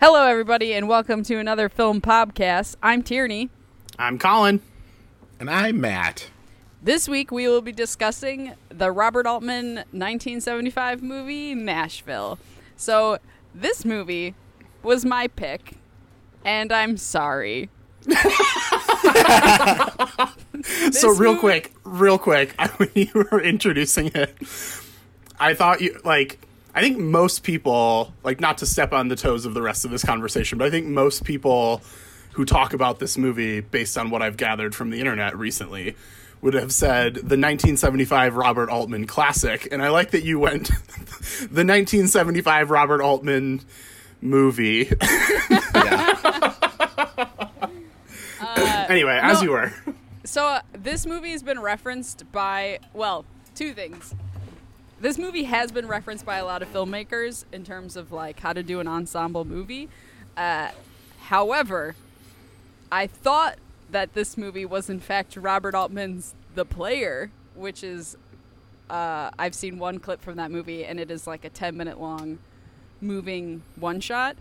Hello, everybody, and welcome to another film podcast. I'm Tierney. I'm Colin. And I'm Matt. This week we will be discussing the Robert Altman 1975 movie Nashville. So, this movie was my pick, and I'm sorry. so real movie- quick, real quick, when you were introducing it, I thought you like I think most people like not to step on the toes of the rest of this conversation, but I think most people who talk about this movie based on what I've gathered from the internet recently would have said the 1975 Robert Altman classic, and I like that you went the 1975 Robert Altman movie. anyway, as you were. So, uh, this movie has been referenced by, well, two things. This movie has been referenced by a lot of filmmakers in terms of like how to do an ensemble movie. Uh, however, I thought that this movie was in fact Robert Altman's The Player, which is uh, I've seen one clip from that movie, and it is like a ten minute long, moving one shot.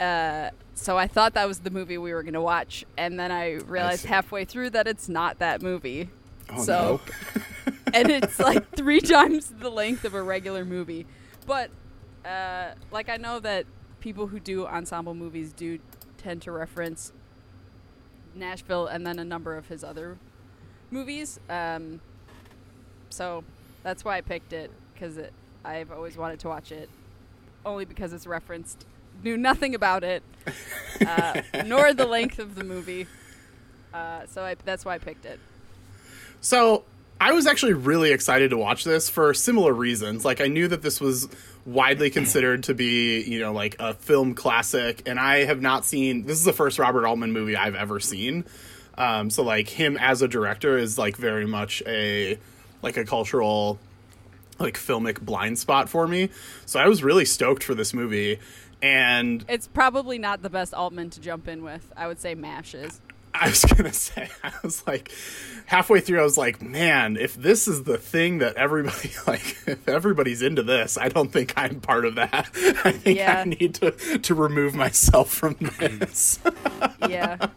Uh, so I thought that was the movie we were gonna watch, and then I realized see. halfway through that it's not that movie. Oh, so, and it's like three times the length of a regular movie. But, uh, like I know that people who do ensemble movies do tend to reference Nashville and then a number of his other movies. Um, so that's why I picked it because it, I've always wanted to watch it, only because it's referenced. Knew nothing about it, uh, nor the length of the movie. Uh, so I, that's why I picked it. So I was actually really excited to watch this for similar reasons. Like I knew that this was widely considered to be, you know, like a film classic, and I have not seen. This is the first Robert Altman movie I've ever seen. Um, so like him as a director is like very much a like a cultural like filmic blind spot for me. So I was really stoked for this movie. And It's probably not the best Altman to jump in with. I would say MASH is. I was gonna say, I was like, halfway through, I was like, man, if this is the thing that everybody like, if everybody's into this, I don't think I'm part of that. I think Yeah. I need to to remove myself from this. Yeah.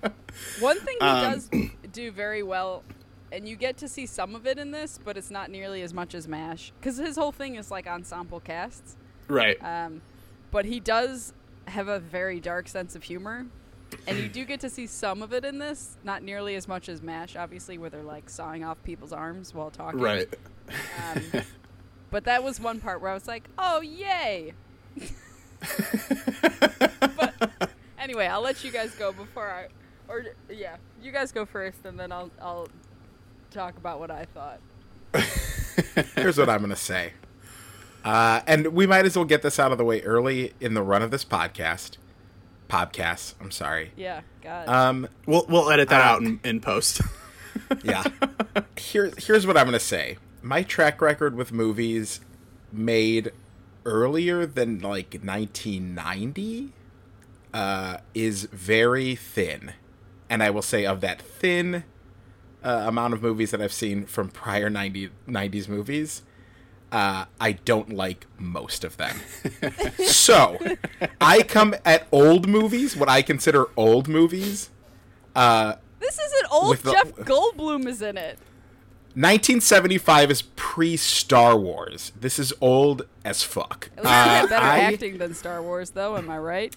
One thing he Um, does do very well, and you get to see some of it in this, but it's not nearly as much as MASH. Because his whole thing is like ensemble casts. right. Um, but he does have a very dark sense of humor. And you do get to see some of it in this, not nearly as much as MASH, obviously, where they're like sawing off people's arms while talking. Right. Um, but that was one part where I was like, "Oh, yay!" but anyway, I'll let you guys go before I, or yeah, you guys go first, and then I'll I'll talk about what I thought. Here's what I'm going to say. Uh, and we might as well get this out of the way early in the run of this podcast. Podcast, I'm sorry. Yeah, God. Um, We'll we'll edit that Uh, out in, in post. yeah. Here, here's what I'm going to say. My track record with movies made earlier than like 1990 uh, is very thin. And I will say, of that thin uh, amount of movies that I've seen from prior 90, 90s movies, uh, I don't like most of them. so, I come at old movies, what I consider old movies. Uh, this isn't old. the- Jeff Goldblum is in it. 1975 is pre Star Wars. This is old as fuck. At least Uh, better I- acting than Star Wars, though. Am I right?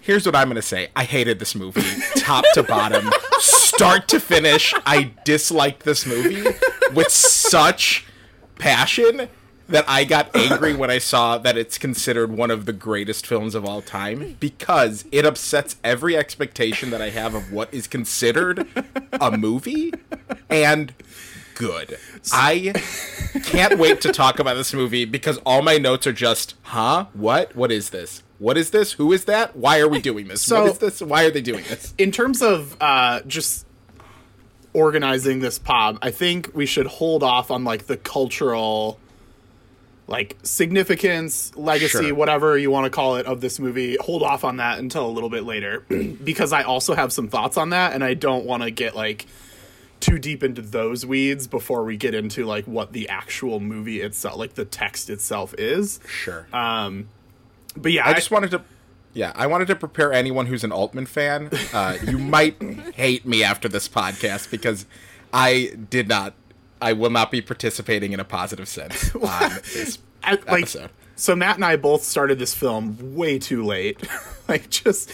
Here's what I'm going to say I hated this movie, top to bottom, start to finish. I disliked this movie with such passion that I got angry when I saw that it's considered one of the greatest films of all time because it upsets every expectation that I have of what is considered a movie and good. I can't wait to talk about this movie because all my notes are just, huh? What? What is this? What is this? Who is that? Why are we doing this? So- what is this? Why are they doing this? in terms of uh, just organizing this pod, I think we should hold off on like the cultural like significance, legacy, Sure. whatever you want to call it of this movie. Hold off on that until a little bit later because I also have some thoughts on that and I don't want to get like too deep into those weeds before we get into like what the actual movie itself like the text itself is. Sure. Um but yeah, I just wanted to Yeah, I wanted to prepare anyone who's an Altman fan. Uh, you might hate me after this podcast because I did not. I will not be participating in a positive sense on this like, episode. so Matt and I both started this film way too late, like just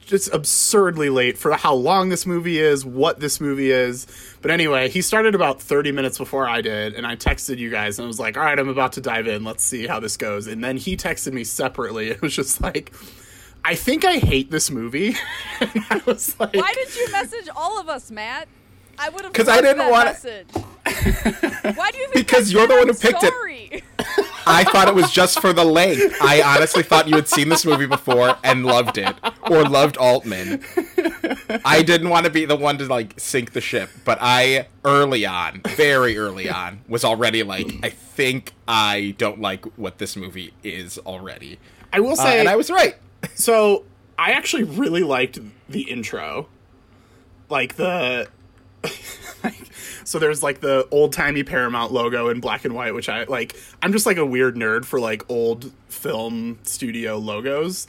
just absurdly late for how long this movie is, what this movie is. But anyway, he started about 30 minutes before I did, and I texted you guys and I was like, "All right, I'm about to dive in. Let's see how this goes." And then he texted me separately. It was just like, "I think I hate this movie." I was like, Why did you message all of us, Matt? I would have because I didn't that wanna- message. Why do you think? Because you're the one who I'm picked it. I thought it was just for the length. I honestly thought you had seen this movie before and loved it, or loved Altman. I didn't want to be the one to like sink the ship, but I early on, very early on, was already like, I think I don't like what this movie is already. I will Uh, say, and I was right. So I actually really liked the intro, like the. like, so there's like the old timey Paramount logo in black and white, which I like. I'm just like a weird nerd for like old film studio logos.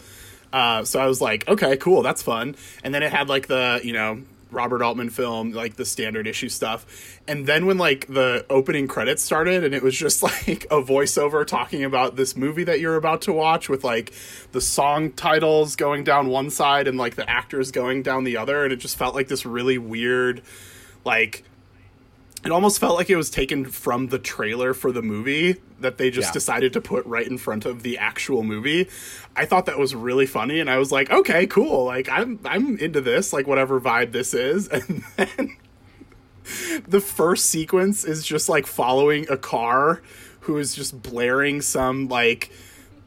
Uh, so I was like, okay, cool, that's fun. And then it had like the you know Robert Altman film, like the standard issue stuff. And then when like the opening credits started and it was just like a voiceover talking about this movie that you're about to watch with like the song titles going down one side and like the actors going down the other and it just felt like this really weird like it almost felt like it was taken from the trailer for the movie that they just Yeah. decided to put right in front of the actual movie. I thought that was really funny and I was like, "Okay, cool. Like I'm I'm into this, like whatever vibe this is." And then the first sequence is just like following a car who is just blaring some like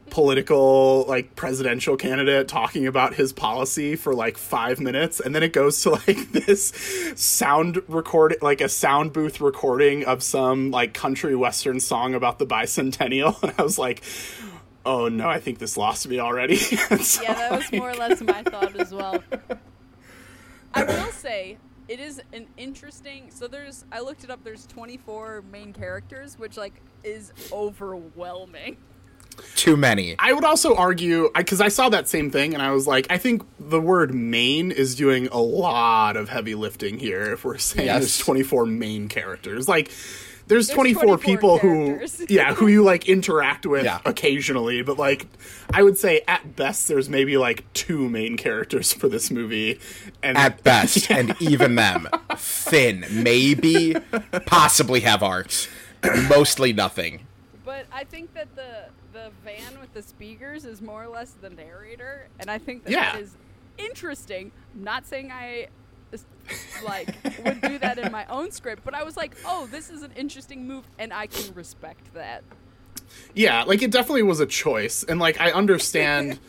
political like presidential candidate talking about his policy for like five minutes and then it goes to like this sound recording like a sound booth recording of some like country western song about the bicentennial and i was like oh no i think this lost me already so, yeah, that was more or less my thought as well. I will say it is an interesting. So there's, I looked it up. There's 24 main characters, which like is overwhelming. Too many. I would also argue because I saw that same thing and I was like, I think the word main is doing a lot of heavy lifting here. If we're saying Yes. there's 24 main characters, like there's, There's 24, 24 people characters. who, yeah, who you like interact with Yeah. occasionally, but like I would say at best there's maybe like two main characters for this movie, and At best, and even them, thin, maybe, possibly have arcs, mostly nothing. But I think that the the van with the speakers is more or less the narrator, and I think that, Yeah. that is interesting. I'm not saying I s- like would do that in my own script, but I was like, oh, this is an interesting move, and I can respect that. Yeah, like it definitely was a choice, and like I understand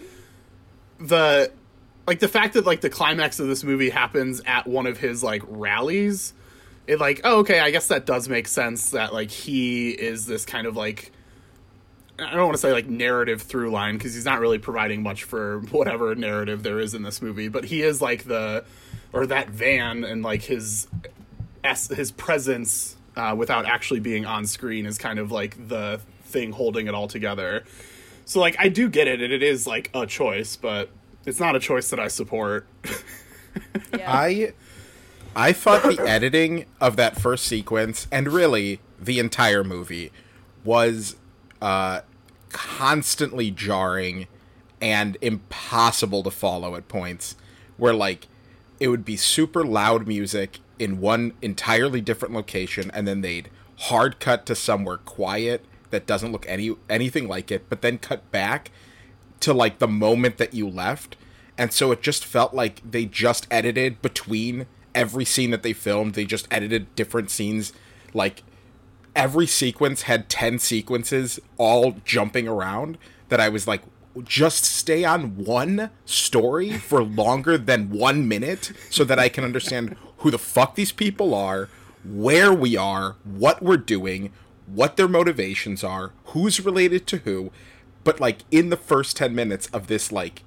the like the fact that like the climax of this movie happens at one of his like rallies. It like oh okay, I guess that does make sense that like he is this kind of like I don't want to say like narrative through line because he's not really providing much for whatever narrative there is in this movie, but he is like the or that van and like his es- his presence uh, without actually being on screen is kind of like the thing holding it all together. So like I do get it, and it is like a choice, but it's not a choice that I support. Yeah. I I thought the editing of that first sequence and really the entire movie was uh, constantly jarring and impossible to follow at points where like it would be super loud music in one entirely different location and then they'd hard cut to somewhere quiet that doesn't look any anything like it but then cut back to like the moment that you left. And so it just felt like they just edited between every scene that they filmed. They just edited different scenes. Like every sequence had 10 sequences all jumping around that i was like just stay on one story for longer than one minute so that i can understand who the fuck these people are where we are what we're doing what their motivations are who's related to who but like in the first 10 minutes of this like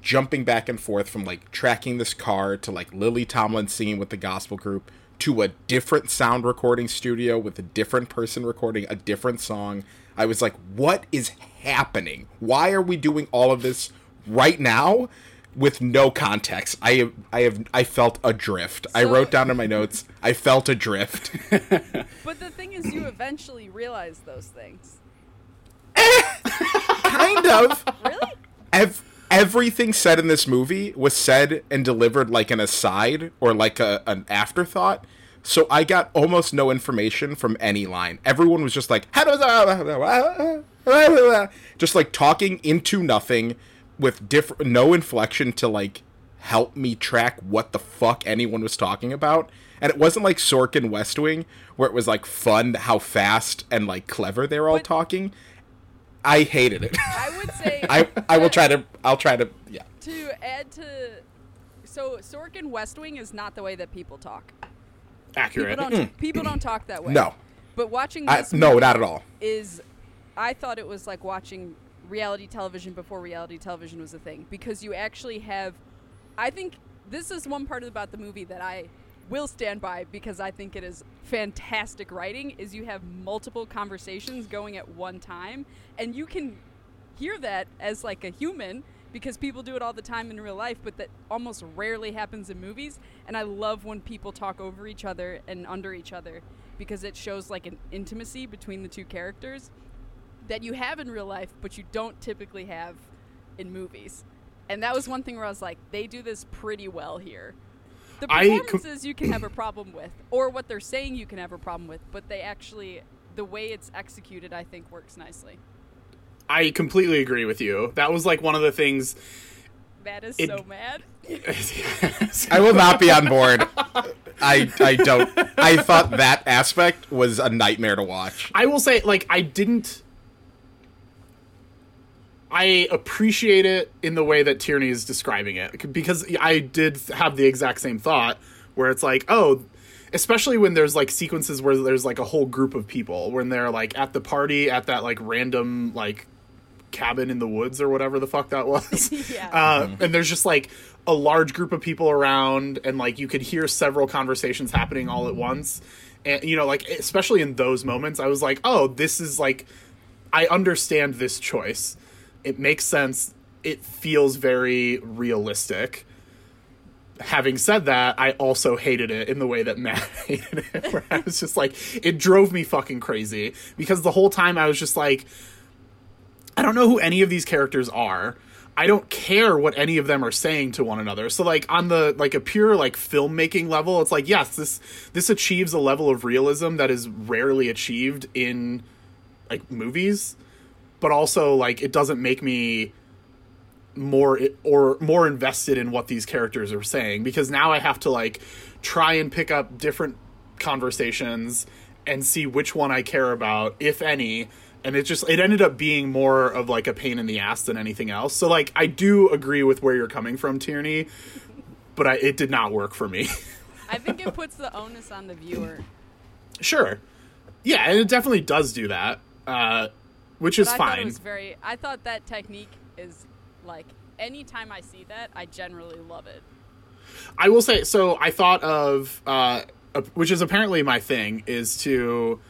jumping back and forth from like tracking this car to like Lily Tomlin singing with the gospel group to a different sound recording studio with a different person recording a different song. I was like, what is happening? Why are we doing all of this right now with no context. I have, I have I felt adrift. I wrote down in my notes. I felt adrift. But the thing is, you eventually realize those things. kind of. Really? Ev- everything said in this movie was said and delivered like an aside or like a, an afterthought. So I got almost no information from any line. Everyone was just like, just like talking into nothing with different, no inflection to like help me track what the fuck anyone was talking about. And it wasn't like Sorkin West Wing, where it was like fun how fast and like clever they were all But- talking. I hated it. I would say. I I will try to I'll try to yeah. to add to. So Sorkin West Wing is not the way that people talk. People Accurate. don't. Mm. people don't talk that way. No. But watching I, no, not at all. is, I thought it was like watching reality television before reality television was a thing because you actually have. I think this is one part about the movie that I will stand by because I think it is fantastic writing. Is you have multiple conversations going at one time, and you can hear that as like a human because people do it all the time in real life, but that almost rarely happens in movies. And I love when people talk over each other and under each other because it shows like an intimacy between the two characters that you have in real life, but you don't typically have in movies. And that was one thing where I was like, they do this pretty well here. The I com- performances you can have a problem with, or what they're saying you can have a problem with, but they actually, the way it's executed, I think works nicely. I completely agree with you. That was like one of the things. Matt is It- so mad. I will not be on board. I I don't I thought that aspect was a nightmare to watch. I will say, like, I didn't. I appreciate it in the way that Tierney is describing it because I did have the exact same thought where it's like, oh, especially when there's like sequences where there's like a whole group of people when they're like at the party at that like random like cabin in the woods or whatever the fuck that was. Yeah. Uh, and there's just like a large group of people around, and like you could hear several conversations happening all at once. And you know, like especially in those moments, I was like, oh, this is like, I understand this choice. It makes sense. It feels very realistic. Having said that, I also hated it in the way that Matt hated it, where I was just like, it drove me fucking crazy because the whole time I was just like, I don't know who any of these characters are. I don't care what any of them are saying to one another. So like on the like a pure like filmmaking level, it's like yes, this this achieves a level of realism that is rarely achieved in like movies, but also like it doesn't make me more or more invested in what these characters are saying because now I have to like try and pick up different conversations and see which one I care about, if any. And it just it ended up being more of like a pain in the ass than anything else. So like I do agree with where you're coming from, Tierney, but I, it did not work for me. I think it puts the onus on the viewer. sure, yeah, and it definitely does do that, uh, which is But I thought it fine. was very. I thought that technique is like anytime I see that, I generally love it. I will say so. I thought of uh, which is apparently my thing is to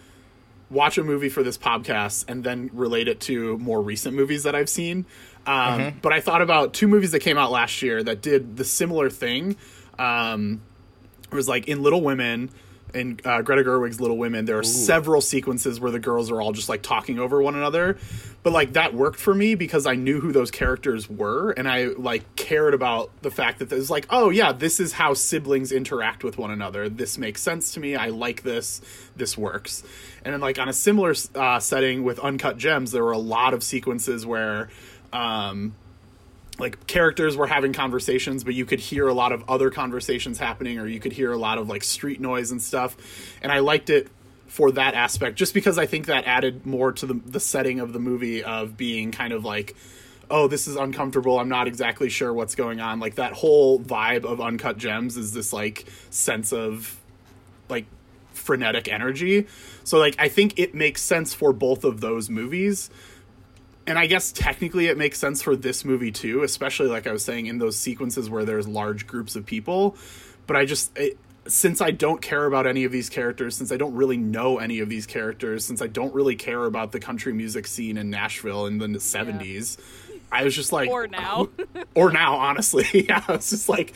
watch a movie for this podcast and then relate it to more recent movies that I've seen. Um, But I thought about two movies that came out last year that did the similar thing. Um, it was like in Little Women. In uh, Greta Gerwig's Little Women, there are several sequences where the girls are all just like talking over one another, but like that worked for me because I knew who those characters were, and I like cared about the fact that it was like, oh yeah, this is how siblings interact with one another. This makes sense to me. I like this. This works. And then like on a similar uh, setting with Uncut Gems, there were a lot of sequences where. Um, like characters were having conversations but you could hear a lot of other conversations happening or you could hear a lot of like street noise and stuff. And i liked it for that aspect just because i think that added more to the, the setting of the movie of being kind of like oh this is uncomfortable i'm not exactly sure what's going on. Like that whole vibe of uncut gems is this like sense of like frenetic energy. So like i think it makes sense for both of those movies and I guess technically it makes sense for this movie too, especially like I was saying in those sequences where there's large groups of people. But I just it, since I don't care about any of these characters, since I don't really know any of these characters, since I don't really care about the country music scene in Nashville in the 70s, I was just like, Or now. or now, honestly, yeah, I was just like,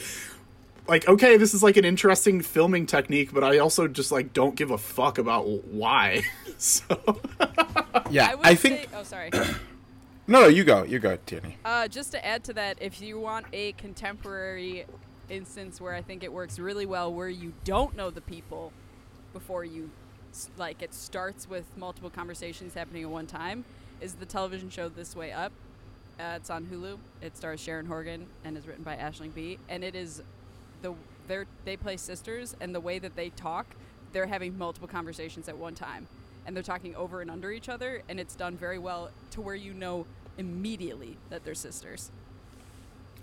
like okay, this is like an interesting filming technique, but I also just like don't give a fuck about why. so Yeah, I I, think. say, oh sorry. No, no, you go. You go, Tierney. Uh, just to add to that, if you want a contemporary instance where I think it works really well, where you don't know the people before you, like, it starts with multiple conversations happening at one time, is the television show This Way Up. Uh, it's on Hulu. It stars Sharon Horgan and is written by Aisling Bea. And it is the they they play sisters, and the way that they talk, they're having multiple conversations at one time, and they're talking over and under each other, and it's done very well to where you know immediately that they're sisters.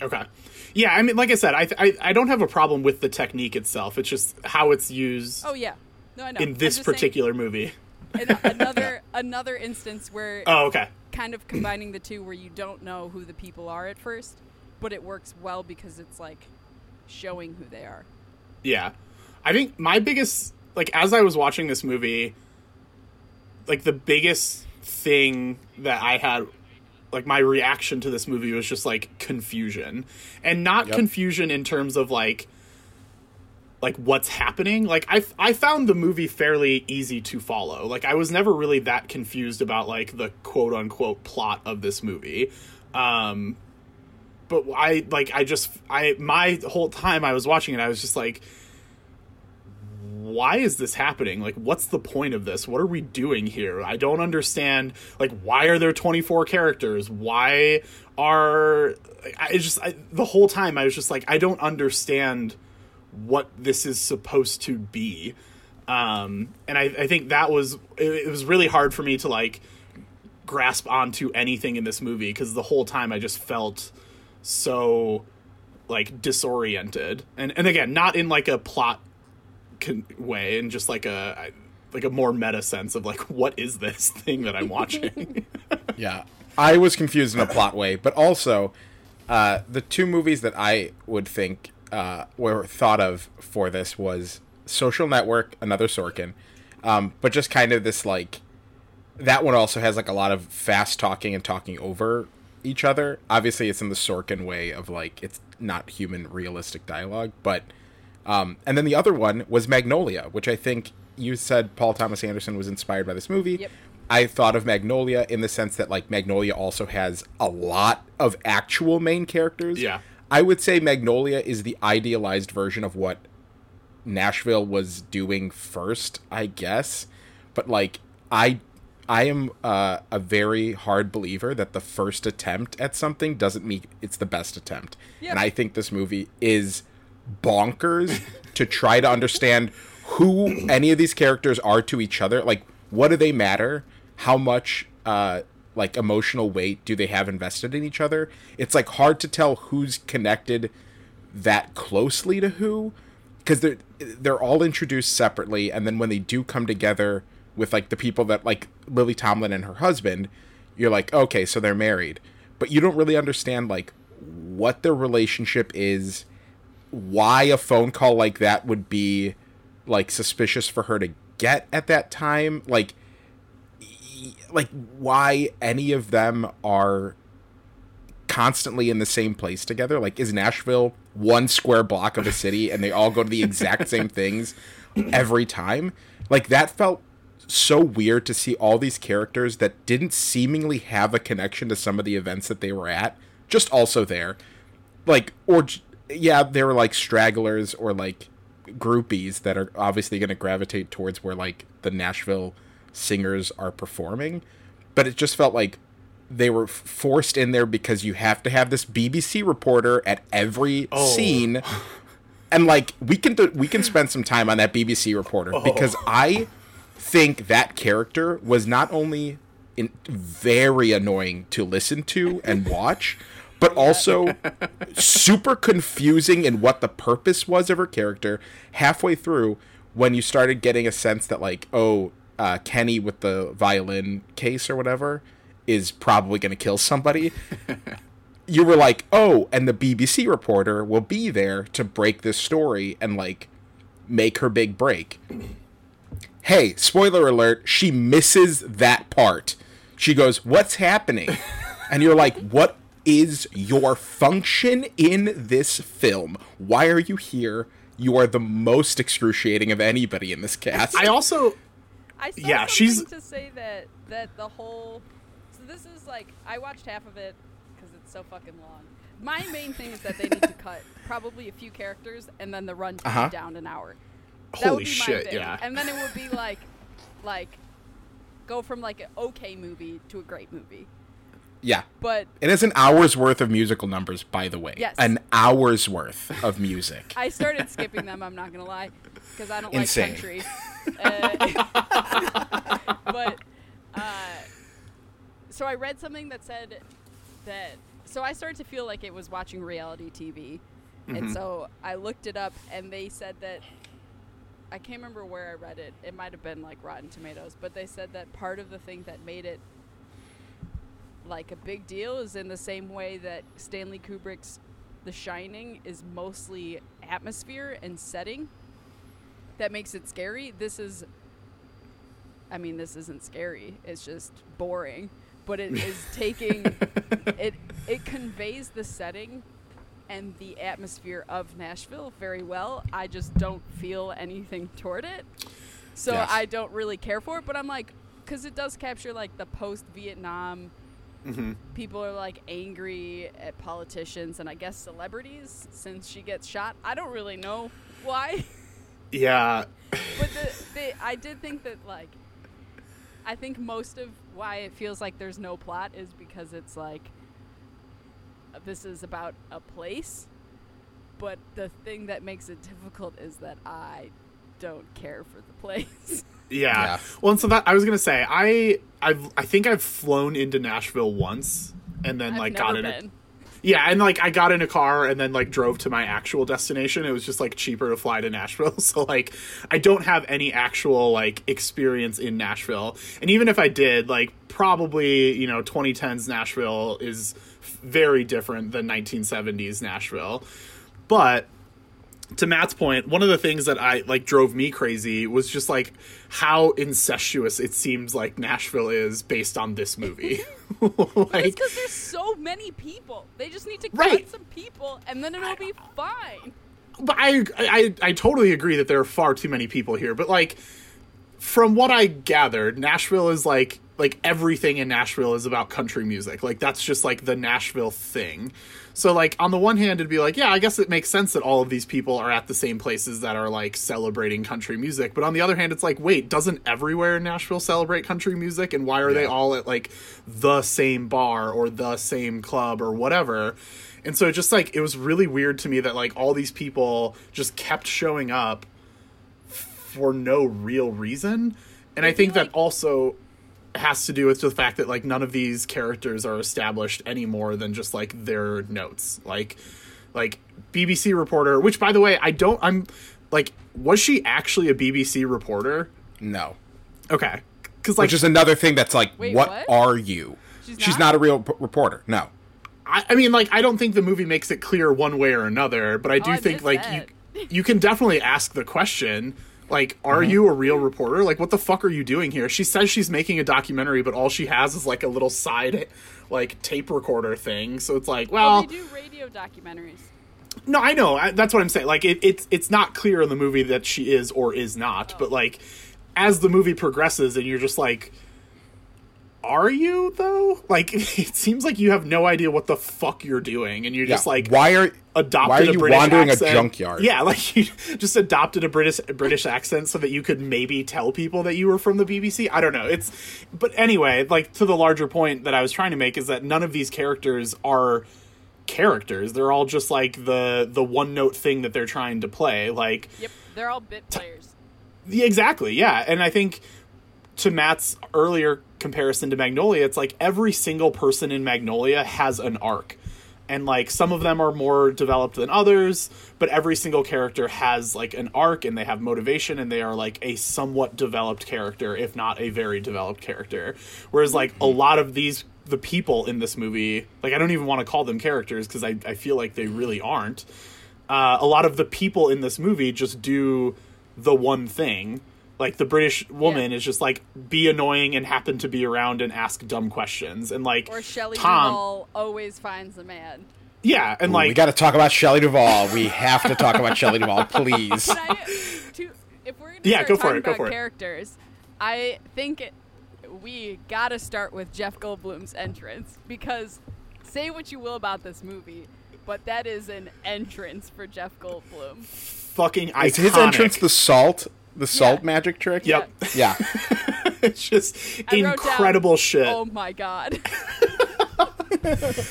okay, yeah, I mean, like I said, I I, I don't have a problem with the technique itself. It's just how it's used Oh yeah, no, I know. in this just saying particular movie. another another instance where Oh, okay. kind of combining the two, where you don't know who the people are at first, but it works well because it's like showing who they are. Yeah. I think my biggest like as I was watching this movie like the biggest thing that I had like my reaction to this movie was just like confusion. And not Yep. confusion in terms of like like what's happening. Like I I found the movie fairly easy to follow. Like I was never really that confused about like the quote unquote plot of this movie. Um but I like I just I my whole time I was watching it I was just like why is this happening? Like what's the point of this? What are we doing here? I don't understand like why are there 24 characters? Why are I just I, the whole time I was just like I don't understand what this is supposed to be. Um and I I think that was it, it was really hard for me to like grasp onto anything in this movie because the whole time I just felt so like disoriented and and again not in like a plot con- way in just like a like a more meta sense of like what is this thing that I'm watching Yeah, I was confused in a plot way, but also uh, the two movies that I would think uh, were thought of for this was Social Network, another Sorkin, um, but just kind of this like that one also has like a lot of fast talking and talking over each other. Obviously, it's in the Sorkin way of like it's not human realistic dialogue, but um, and then the other one was Magnolia, which I think you said Paul Thomas Anderson was inspired by this movie. Yep. I thought of Magnolia in the sense that like Magnolia also has a lot of actual main characters. Yeah. I would say Magnolia is the idealized version of what Nashville was doing first, I guess. But like I I am uh, a very hard believer that the first attempt at something doesn't mean it's the best attempt. Yep. And I think this movie is bonkers to try to understand who any of these characters are to each other. Like, what do they matter? How much, uh, like, emotional weight do they have invested in each other? It's like hard to tell who's connected that closely to who because they're they're all introduced separately and then when they do come together with like the people that like Lily Tomlin and her husband you're like okay so they're married but you don't really understand like what their relationship is why a phone call like that would be like suspicious for her to get at that time like like why any of them are constantly in the same place together? Like is Nashville one square block of a city and they all go to the exact same things every time? Like that felt so weird to see all these characters that didn't seemingly have a connection to some of the events that they were at just also there. Like or yeah they were like stragglers or like groupies that are obviously going to gravitate towards where like the Nashville singers are performing but it just felt like they were forced in there because you have to have this BBC reporter at every oh. scene and like we can do, we can spend some time on that BBC reporter oh. because I think that character was not only in, very annoying to listen to and watch, but also super confusing in what the purpose was of her character. Halfway through, when you started getting a sense that like, oh, uh, Kenny with the violin case or whatever is probably going to kill somebody. you were like, oh, and the BBC reporter will be there to break this story and like make her big break. Hey, spoiler alert, she misses that part. She goes, What's happening? and you're like, What is your function in this film? Why are you here? You are the most excruciating of anybody in this cast. I also I saw Yeah, she's- to say that that the whole. So this is like I watched half of it because it's so fucking long. My main thing is that they need to cut probably a few characters and then the runtime Uh-huh. down an hour. That Holy would be my shit, thing. yeah. And then it would be like, like, go from like an okay movie to a great movie. Yeah. But It is an hour's worth of musical numbers, by the way. Yes. An hour's worth of music. I started skipping them. I'm not gonna lie, because I don't Insane. like country. Uh, but uh, so I read something that said that. So I started to feel like it was watching reality TV, and so I looked it up, and they said that. I can't remember where I read it. It might have been like Rotten Tomatoes, but they said that part of the thing that made it like a big deal is in the same way that Stanley Kubrick's The Shining is mostly atmosphere and setting that makes it scary. This is I mean, this isn't scary. It's just boring, but it is taking it it conveys the setting and the atmosphere of Nashville very well. I just don't feel anything toward it. So Yes. I don't really care for it, but I'm like cuz it does capture like the post-Vietnam people are like angry at politicians and I guess celebrities since she gets shot. I don't really know why, yeah, but the, the I did think that like I think most of why it feels like there's no plot is because it's like this is about a place, but the thing that makes it difficult is that I don't care for the place. Yeah. Yeah. Well, and so that I was gonna say I I've I think I've flown into Nashville once and then I've like never got in been. a yeah and like I got in a car and then like drove to my actual destination. It was just like cheaper to fly to Nashville. So like I don't have any actual like experience in Nashville. And even if I did, like probably you know 2010s Nashville is very different than 1970s Nashville. But to Matt's point, one of the things that I like drove me crazy was just like how incestuous it seems like Nashville is based on this movie. It's because there's so many people. They just need to cut Right. some people, and then it'll be fine. but I, I I totally agree that there are far too many people here, but like from what I gathered, Nashville is like like everything in Nashville is about country music. Like that's just like the Nashville thing. So like on the one hand it'd be like, yeah, I guess it makes sense that all of these people are at the same places that are like celebrating country music. But on the other hand, it's like, wait, doesn't everywhere in Nashville celebrate country music and why are they all at like the same bar or the same club or whatever? And so it just like it was really weird to me that like all these people just kept showing up for no real reason. And I I think that like- also has to do with the fact that like none of these characters are established any more than just like their notes. Like like BBC reporter, which by the way, I don't I'm like was she actually a BBC reporter? No. Okay. Cuz like Which is another thing that's like, Wait, what, what? are you? She's She's not? not a real p- reporter. No. I, I mean, like, I don't think the movie makes it clear one way or another, but I oh, do I think missed like that. you you can definitely ask the question. Like, are Mm-hmm. you a real reporter? Like, what the fuck are you doing here? She says she's making a documentary, but all she has is like a little side, like tape recorder thing. So it's like, Well, well, they do radio documentaries. no, I know. I, that's what I'm saying. Like, it, it's it's not clear in the movie that she is or is not. But like, as the movie progresses, and you're just like, are you though? Like, it seems like you have no idea what the fuck you're doing, and you're just like, why are adopted why are a you British wandering accent. a junkyard? Yeah, like you just adopted a British British accent so that you could maybe tell people that you were from the BBC. I don't know. It's but anyway, like to the larger point that I was trying to make is that none of these characters are characters. They're all just like the the one note thing that they're trying to play. Like Yep, they're all bit players. yeah, exactly. Yeah, and I think to Matt's earlier comparison to Magnolia, it's like every single person in Magnolia has an arc. And like some of them are more developed than others, but every single character has like an arc and they have motivation and they are like a somewhat developed character, if not a very developed character. Whereas like a lot of these the people in this movie, like I don't even want to call them characters because I, I feel like they really aren't uh, a lot of the people in this movie just do the one thing like the British woman is just like be annoying and happen to be around and ask dumb questions and like Or Shelley Tom Duvall always finds a man. yeah and Ooh, like we got to talk about Shelley Duvall. We have to talk about Shelley Duvall, please. Can I, to, if we're gonna Yeah, start go for talking it, go about for it. characters, I think it, we gotta start with Jeff Goldblum's entrance because say what you will about this movie, but that is an entrance for Jeff Goldblum. fucking iconic. Is his entrance the salt, the salt Yeah. magic trick? Yep. Yeah. it's just I wrote down, incredible shit. Oh my god.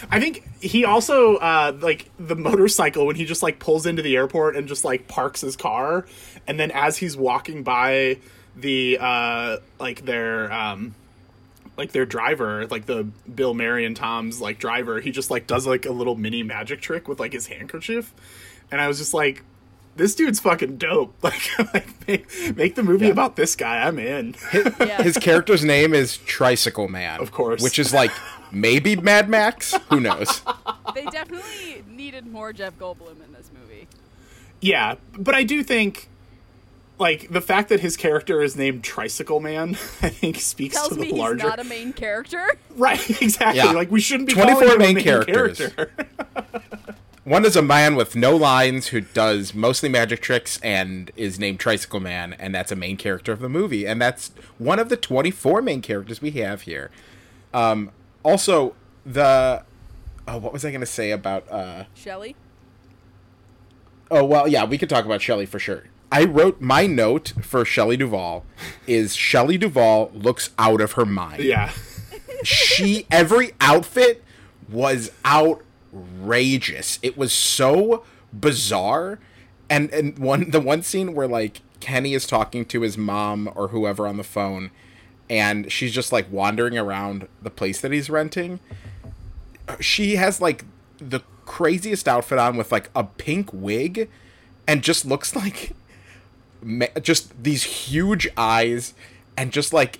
I think he also uh like the motorcycle when he just like pulls into the airport and just like parks his car and then as he's walking by the uh like their um like their driver, like the Bill Mary and Tom's like driver, he just like does like a little mini magic trick with like his handkerchief. And I was just like this dude's fucking dope. Like, like make, make the movie Yeah. about this guy. I'm in. Yeah. His character's name is Tricycle Man. Of course. Which is like maybe Mad Max? Who knows? they definitely needed more Jeff Goldblum in this movie. Yeah, but I do think like the fact that his character is named Tricycle Man, I think speaks Tells to the me he's larger not a main character. right. Exactly. Yeah. Like we shouldn't be 24 calling him a main main characters. character. One is a man with no lines who does mostly magic tricks and is named Tricycle Man, and that's a main character of the movie. And that's one of the 24 main characters we have here. Um, also, the. Oh, what was I going to say about. Uh, Shelley? oh, well, yeah, we could talk about Shelley for sure. I wrote my note for Shelley Duvall is Shelley Duvall looks out of her mind. yeah. she every outfit was outrageous. It was so bizarre. And and one the one scene where like Kenny is talking to his mom or whoever on the phone and she's just like wandering around the place that he's renting. She has like the craziest outfit on with like a pink wig and just looks like just these huge eyes and just like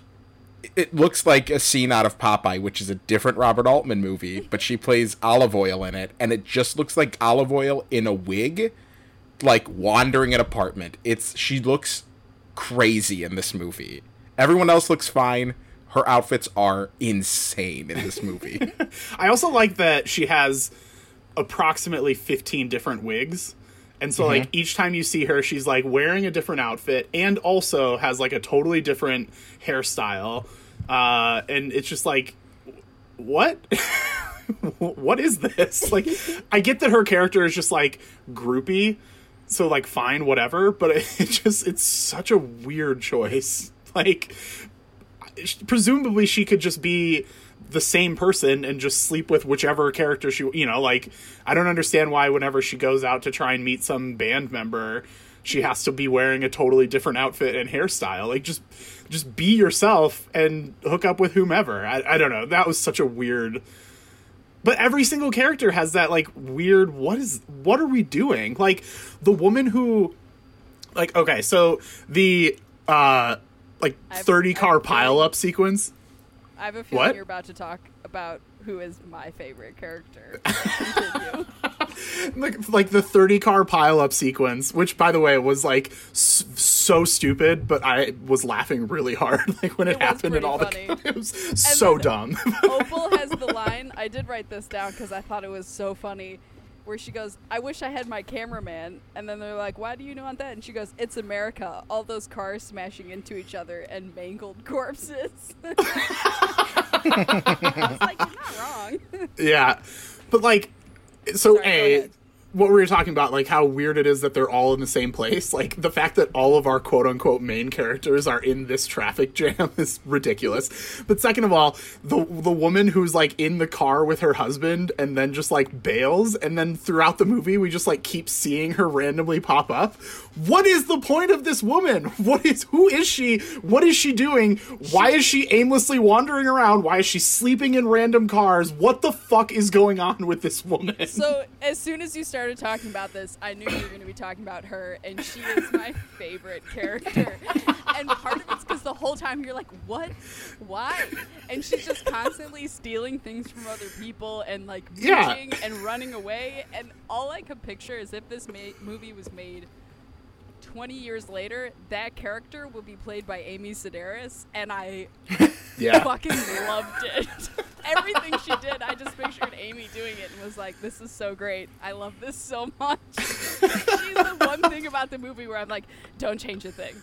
it looks like a scene out of Popeye, which is a different Robert Altman movie, but she plays Olive Oyl in it, and it just looks like Olive Oyl in a wig, like wandering an apartment. It's she looks crazy in this movie. Everyone else looks fine. Her outfits are insane in this movie. I also like that she has approximately 15 different wigs. And so like each time you see her she's like wearing a different outfit and also has like a totally different hairstyle. Uh and it's just like what? what is this? Like I get that her character is just like groupie, so like fine whatever, but it, it just it's such a weird choice. Like presumably she could just be the same person and just sleep with whichever character she you know like i don't understand why whenever she goes out to try and meet some band member she has to be wearing a totally different outfit and hairstyle. Like just just be yourself and hook up with whomever. I, I don't know. That was such a weird but every single character has that like weird what is what are we doing? Like the woman who like okay so the uh like I've- 30 car I've- pile up sequence I have a feeling What? you're about to talk about who is my favorite character. Like, like the 30 car pile up sequence which by the way was like s- so stupid but i was laughing really hard like when it, It happened and all funny. the it was so dumb Opal has the line. I did write this down because I thought it was so funny. Where she goes, I wish I had my cameraman. And then they're like, Why do you want that? And she goes, It's America. All those cars smashing into each other and mangled corpses. I was like, You're not wrong. yeah but like so Sorry, a. what we were talking about like how weird it is that they're all in the same place. Like the fact that all of our quote unquote main characters are in this traffic jam is ridiculous. But second of all the the woman who's like in the car with her husband and then just like bails and then throughout the movie we just like keep seeing her randomly pop up. What is the point of this woman? What is who is she? What is she doing? Why is she aimlessly wandering around? Why is she sleeping in random cars? What the fuck is going on with this woman? So as soon as you started talking about this, I knew you were going to be talking about her, and she is my favorite character. And part of it's because the whole time you're like, "What? Why?" And she's just constantly stealing things from other people and like Yeah. and running away. And all I could picture is if this ma- movie was made 20 years later, that character will be played by Amy Sedaris, and I Yeah. fucking loved it. Everything she did, I just pictured Amy doing it and was like, "This is so great. I love this so much." She's the one thing about the movie where I'm like, "Don't change a thing.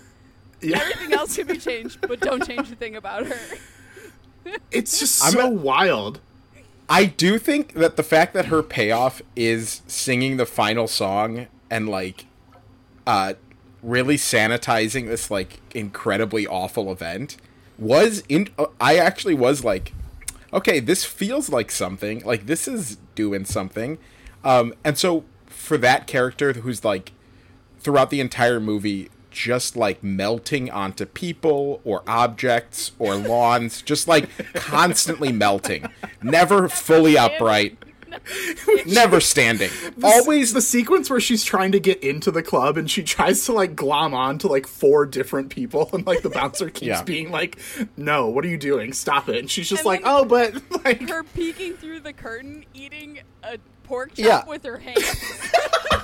yeah. Everything else can be changed, but don't change a thing about her." It's just I'm so a- wild. I do think that the fact that her payoff is singing the final song and like uh really sanitizing this like incredibly awful event was in uh, I actually was like okay, this feels like something. Like this is doing something. Um and so for that character who's like throughout the entire movie just like melting onto people or objects or lawns just like constantly melting never fully upright never standing always the sequence where she's trying to get into the club and she tries to like glom on to like four different people and like the bouncer keeps Yeah. being like, "No, what are you doing? Stop it!" And she's just And like, "Oh, but like." her peeking through the curtain, eating a pork chop Yeah. with her hands.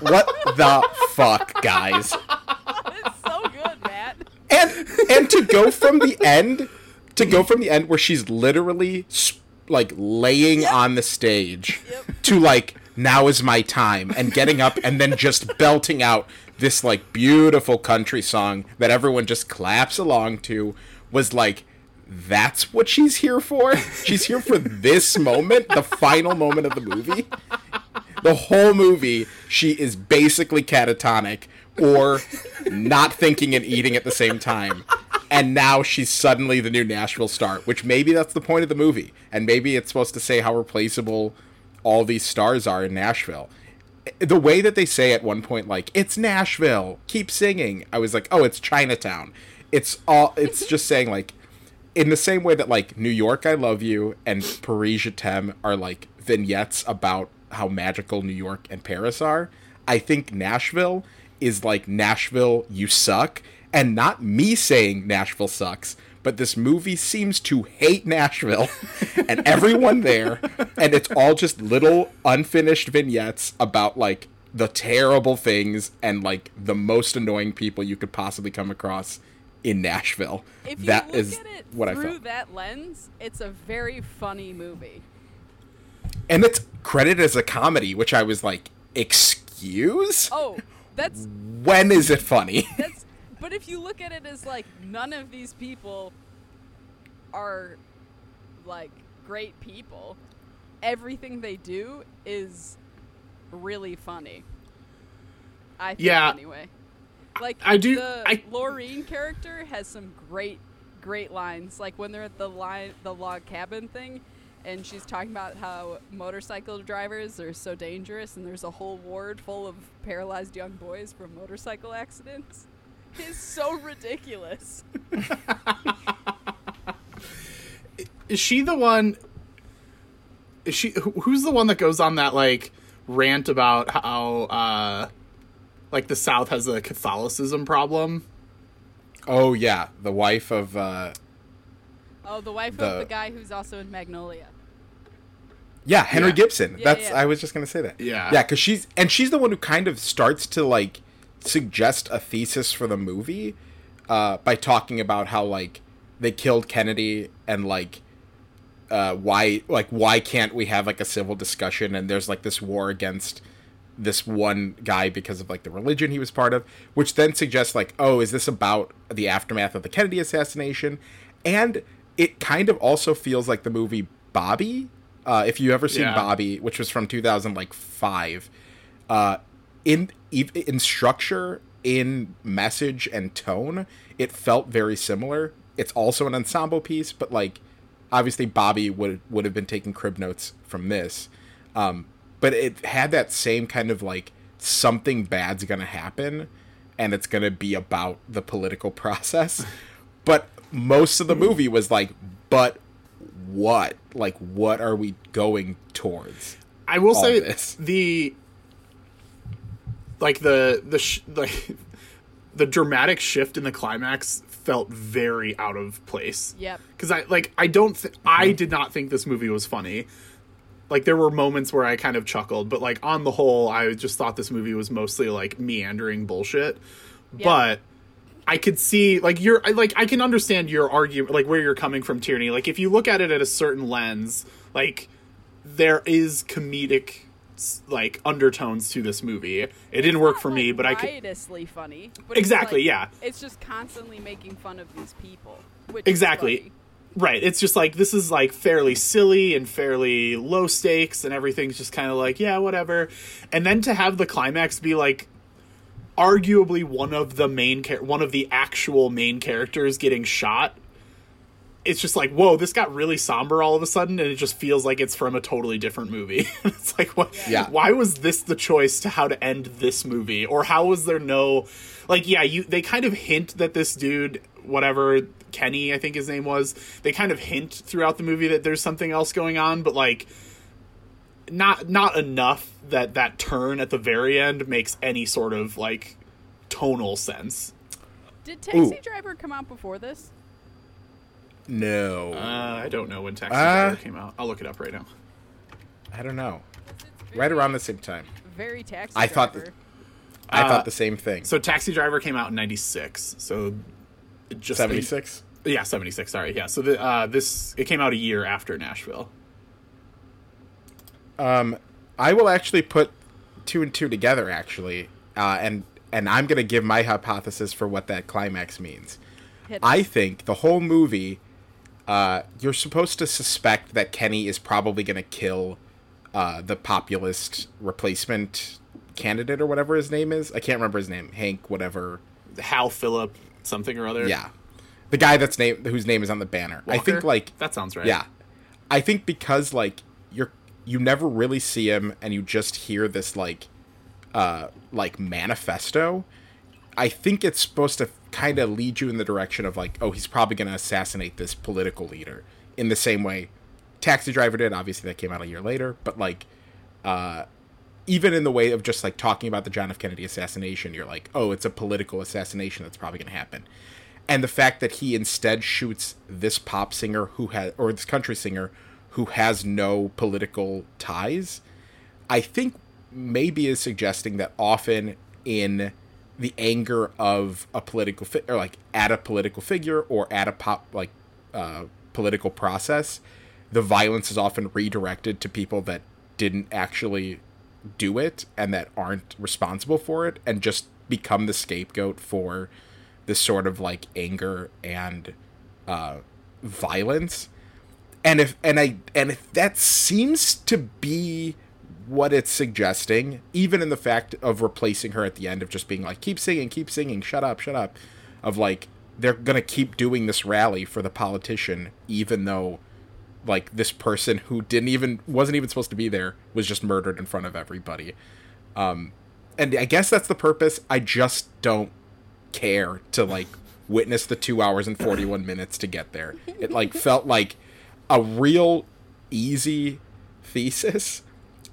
what the fuck guys it's so good, Matt. and and to go from the end to go from the end where she's literally s- like laying on the stage Yep. to like now is my time and getting up and then just belting out this like beautiful country song that everyone just claps along to was like that's what she's here for? She's here for this moment? The final moment of the movie? The whole movie she is basically catatonic or not thinking and eating at the same time and now she's suddenly the new nashville star which maybe that's the point of the movie. And maybe it's supposed to say how replaceable all these stars are in nashville. The way that they say at one point like it's nashville keep singing i was like oh it's chinatown. It's all it's just saying like in the same way that like New York I love you and Paris je t'aime are like vignettes about how magical New York and Paris are, I think Nashville is like Nashville you suck and not me saying Nashville sucks, but this movie seems to hate Nashville and everyone there and it's all just little unfinished vignettes about like the terrible things and like the most annoying people you could possibly come across in Nashville. If you That look is at it what I through that lens, it's a very funny movie. and it's credited as a comedy, which I was like, excuse? Oh, that's When is it funny? that's. But if you look at it as like none of these people are like great people, everything they do is really funny. I think Yeah. anyway. Like I do- the I- Laureen character has some great great lines. Like when they're at the line the log cabin thing and she's talking about how motorcycle drivers are so dangerous and there's a whole ward full of paralyzed young boys from motorcycle accidents. It's so ridiculous. is she the one is she who's the one that goes on that like rant about how uh like the south has a catholicism problem oh yeah, the wife of uh Oh, the wife The- of the guy who's also in Magnolia. Yeah, Henry Yeah. Gibson. Yeah, That's yeah. I was just gonna say that. Yeah. Yeah, because she's and she's the one who kind of starts to like suggest a thesis for the movie uh, by talking about how like they killed Kennedy and like uh, why like why can't we have like a civil discussion and there's like this war against this one guy because of like the religion he was part of which then suggests like oh is this about the aftermath of the kennedy assassination and it kind of also feels like the movie bobby uh, if you ever seen Yeah. bobby which was from 2005 uh, in in structure in message and tone it felt very similar. It's also an ensemble piece but like obviously bobby would would have been taking crib notes from this. Um, but it had that same kind of like something bad's gonna happen and it's gonna be about the political process. But most of the movie was like but what? Like what are we going towards I will say this. the like the the sh- like the dramatic shift in the climax felt very out of place. Yep. Because I like I don't th- I mm-hmm. did not think this movie was funny. Like there were moments where I kind of chuckled, but like on the whole, I just thought this movie was mostly like meandering bullshit. but I could see like you're like I can understand your argument like where you're coming from Tierney like if you look at it at a certain lens like there is comedic s- like undertones to this movie it didn't work for me but I could riotously funny. But it's Exactly, like- yeah. It's just constantly making fun of these people. Exactly. Right. It's just like this is like fairly silly and fairly low stakes and everything's just kind of like, yeah, whatever. And then to have the climax be like arguably one of the main char- one of the actual main characters getting shot. It's just like, whoa, this got really somber all of a sudden and it just feels like it's from a totally different movie. it's like what Yeah. why was this the choice to how to end this movie or how was there no like yeah, you they kind of hint that this dude whatever Kenny I think his name was, they kind of hint throughout the movie that there's something else going on, but like not not enough that that turn at the very end makes any sort of like tonal sense. Did Taxi Ooh. Driver come out before this? No, Uh, I don't know when Taxi Uh, Driver came out. I'll look it up right now. I don't know. Right around the same time. Very Taxi I thought Driver. that- I Uh, thought the same thing. So Taxi Driver came out in '96. So just Seventy six. Yeah, '76. Sorry. Yeah. So the, uh, this it came out a year after Nashville. Um, I will actually put two and two together. Actually, uh, and and I'm gonna give my hypothesis for what that climax means. Hit I think the whole movie, uh, you're supposed to suspect that Kenny is probably going to kill uh, the populist replacement candidate or whatever his name is. I can't remember his name. Hank, whatever. Hal Phillip something or other. Yeah, the guy that's name whose name is on the banner. I think like that sounds right. yeah, I think because like you're you never really see him and you just hear this like uh like manifesto. I think it's supposed to kind of lead you in the direction of like, oh, he's probably going to assassinate this political leader in the same way Taxi Driver did. Obviously, that came out a year later, but like, uh, even in the way of just like talking about the John F. Kennedy assassination, you're like, oh, it's a political assassination that's probably going to happen. And the fact that he instead shoots this pop singer who has, or this country singer who has no political ties, I think maybe is suggesting that often in the anger of a political fi- or like at a political figure or at a pop like uh, political process, the violence is often redirected to people that didn't actually do it and that aren't responsible for it and just become the scapegoat for this sort of like anger and uh, violence. And if and i and if that seems to be what it's suggesting even in the fact of replacing her at the end of just being like keep singing keep singing shut up shut up of like they're gonna keep doing this rally for the politician even though like this person who didn't even wasn't even supposed to be there was just murdered in front of everybody. Um and i guess that's the purpose. I just don't care to like witness the two hours and 41 minutes to get there. It like felt like a real easy thesis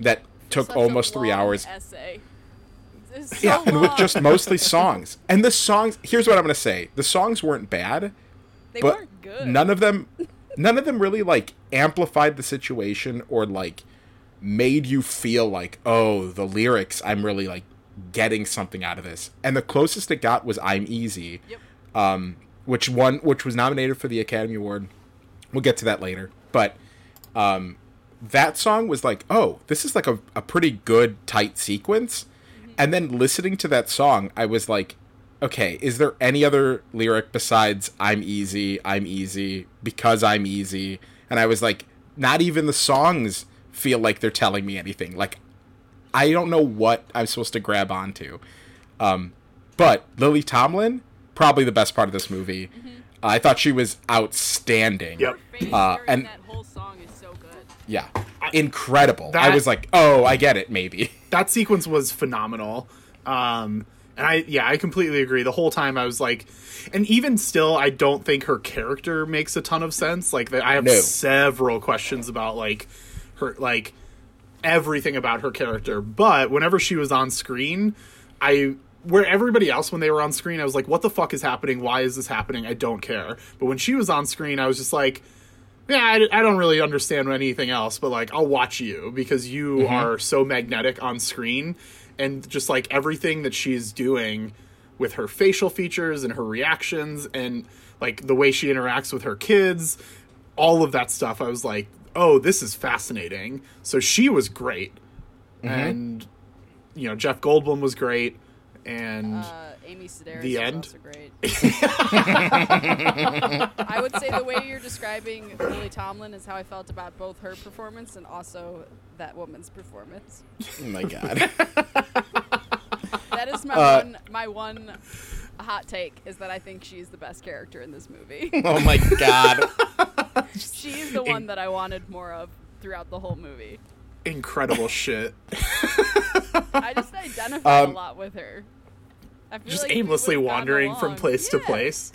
that took Such almost three hours. Essay. So yeah and with just mostly songs. And the songs here's what i'm gonna say. The songs weren't bad they but weren't good. none of them none of them really like amplified the situation or like made you feel like oh the lyrics i'm really like getting something out of this. And the closest it got was i'm easy Yep. um which one which was nominated for the academy award. We'll get to that later. But um that song was like oh this is like a, a pretty good tight sequence. And then listening to that song i was like okay is there any other lyric besides i'm easy i'm easy because i'm easy? And i was like not even the songs feel like they're telling me anything. Like i don't know what i'm supposed to grab onto. Um but lily tomlin probably the best part of this movie. Uh, i thought she was outstanding. Yep. Her face Uh, during and- yeah incredible i That- was like oh i get it maybe that sequence was phenomenal. Um, and I, yeah, I completely agree. The whole time I was like, and even still, I don't think her character makes a ton of sense. Like, I have No. several questions about like her, like everything about her character. But whenever she was on screen, I where everybody else when they were on screen, I was like, what the fuck is happening? Why is this happening? I don't care. But when she was on screen, I was just like. Yeah, I, I don't really understand anything else, but like I'll watch you because you Mm-hmm. are so magnetic on screen, and just like everything that she's doing with her facial features and her reactions and like the way she interacts with her kids, all of that stuff. I was like, "Oh, this is fascinating." So she was great. And you know, Jeff Goldblum was great and Uh, Amy Sedaris The end? also great. I would say the way you're describing Lily Tomlin is how I felt about both her performance and also that woman's performance. Oh my god. That is my Uh, one my one hot take is that I think she's the best character in this movie. oh my god. she's the one that I wanted more of throughout the whole movie. incredible shit. I just identify Um, a lot with her. I feel Just like aimlessly wandering from along. place to place.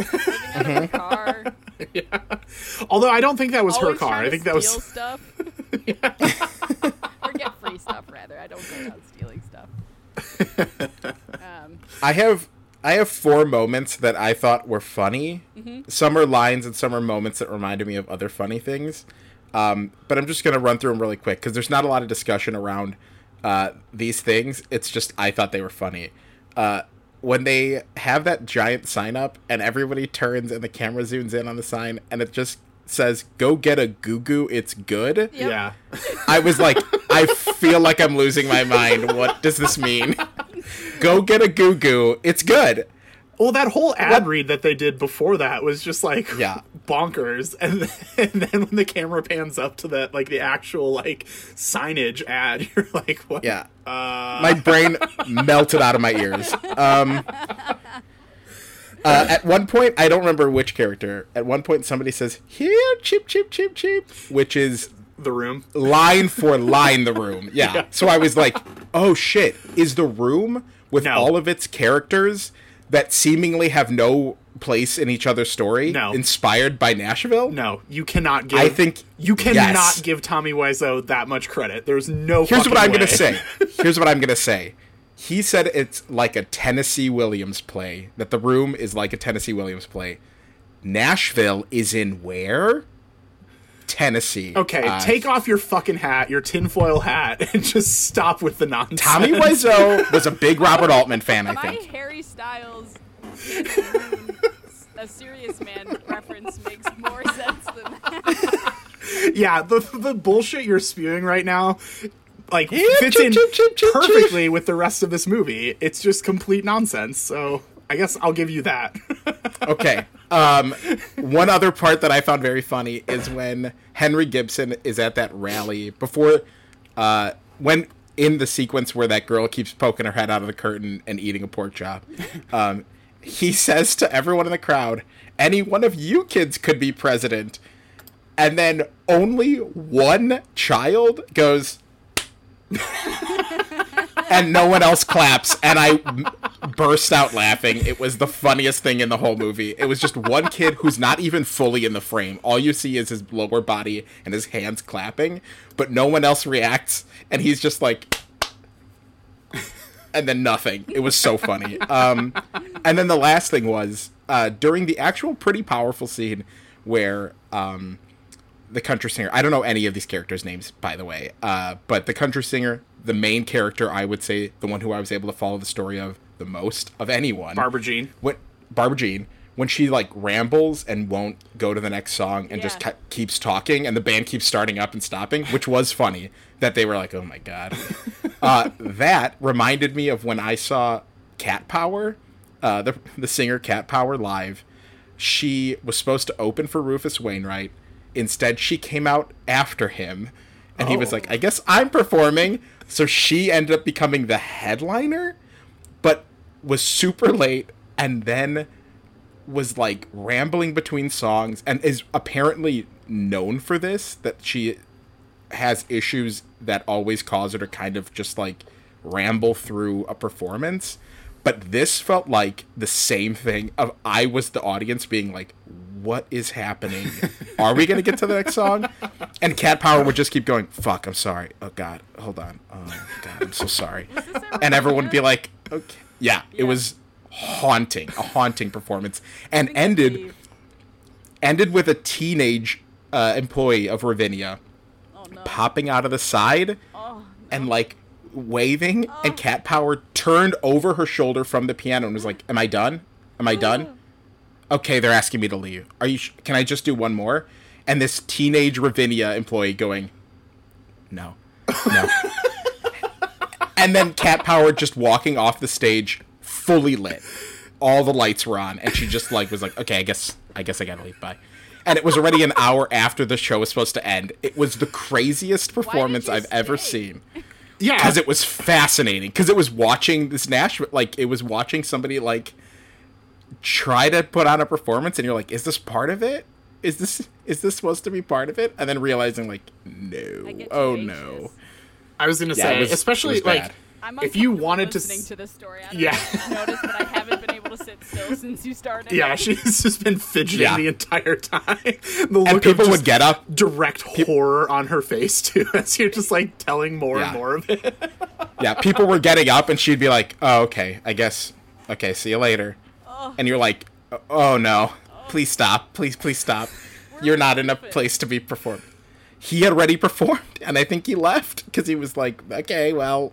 Living out of. Although I don't think that was her car. I think that steal was stuff. or get free stuff rather. I don't go out stealing stuff. Um, I have I have four moments that I thought were funny. Some are lines and some are moments that reminded me of other funny things. Um, but I'm just gonna run through them really quick because there's not a lot of discussion around uh, these things. It's just I thought they were funny. Uh, when they have that giant sign up and everybody turns and the camera zooms in on the sign and it just says "Go get a goo goo, it's good." Yep. yeah. I was like, I feel like I'm losing my mind. What does this mean? Go get a goo goo. It's good. Well, that whole ad read that they did before that was just like Yeah. Bonkers, and then, and then when the camera pans up to that, like the actual like signage ad, you're like, what? Yeah. Uh, My brain melted out of my ears. Um, uh, at one point, I don't remember which character. At one point, somebody says, "Here, chip, chip, chip, cheap," which is the room. line for line the room. Yeah. Yeah. So I was like, "Oh shit! Is the room with No. all of its characters that seemingly have no place in each other's story No. inspired by Nashville?" No, you cannot give. I think- you cannot yes. give Tommy Wiseau that much credit. There's no. Here's what I'm way. gonna say. Here's what I'm gonna say. He said it's like a Tennessee Williams play. That the room is like a Tennessee Williams play. Nashville is in where? Tennessee. Okay, Uh, take off your fucking hat, your tinfoil hat, and just stop with the nonsense. Tommy Wiseau was a big Robert Altman fan, I my think. Harry Styles, a serious man reference makes more sense than that. Yeah, the the bullshit you're spewing right now, like Yeah, fits chip, in chip, chip, chip, perfectly with the rest of this movie. It's just complete nonsense. So I guess I'll give you that. Okay. Um, one other part that I found very funny is when Henry Gibson is at that rally before, uh, when in the sequence where that girl keeps poking her head out of the curtain and eating a pork chop, um, he says to everyone in the crowd, "Any one of you kids could be president," and then only one child goes. and no one else claps. And I burst out laughing. It was the funniest thing in the whole movie. It was just one kid who's not even fully in the frame. All you see is his lower body and his hands clapping but no one else reacts. And he's just like and then nothing it was so funny um, and then the last thing was uh, during the actual pretty powerful scene where um, the country singer. I don't know any of these characters' names, by the way. Uh, but the country singer, the main character, I would say, the one who I was able to follow the story of the most of anyone. Barbara Jean. When Barbara Jean, when she like rambles and won't go to the next song and just ke- keeps talking, and the band keeps starting up and stopping, which was funny. That they were like, "Oh my god." uh, that reminded me of when I saw Cat Power, uh, the the singer Cat Power live. She was supposed to open for Rufus Wainwright. Instead, she came out after him, and he was Oh. like, "I guess I'm performing." So she ended up becoming the headliner, but was super late, and then was like rambling between songs, and is apparently known for this. That she has issues that always cause her to kind of just like ramble through a performance. But this felt like the same thing of I was the audience being like, what is happening? Are we gonna get to the next song? And Cat Power would just keep going, fuck, I'm sorry. Oh god, hold on. Oh god, I'm so sorry. And everyone would be like, okay. Yeah, it was haunting, a haunting performance. And ended ended with a teenage uh, employee of Ravinia no. popping out of the side Oh, and like waving, oh. and Cat Power turned over her shoulder from the piano and was like, "Am I done? Am I done? Oh. Okay, they're asking me to leave. Are you? Sh- can I just do one more?" And this teenage Ravinia employee going, "No, no." and then Cat Power just walking off the stage, fully lit. All the lights were on, and she just like was like, "Okay, I guess, I guess I gotta leave. Bye." And it was already an hour after the show was supposed to end. It was the craziest performance I've ever seen. Yeah, because it was fascinating. Because it was watching this Nashville like it was watching somebody like try to put on a performance and you're like is this part of it? Is this is this supposed to be part of it? And then realizing like no. I get oh, too oh anxious. no I was gonna Yeah, say, was- especially like bad. I'm if you uncomfortable wanted to, listening s- to this story, I don't Yeah. know if you've noticed, but I haven't been able to sit still since you started. yeah, she's just been fidgeting Yeah. the entire time. The look and people just would get up direct horror on her face too, as you're just like telling more Yeah. and more of it. yeah people were getting up and she'd be like oh okay i guess okay see you later oh. and you're like oh no please stop please please stop you're not in a place to be performed he had already performed and i think he left because he was like okay well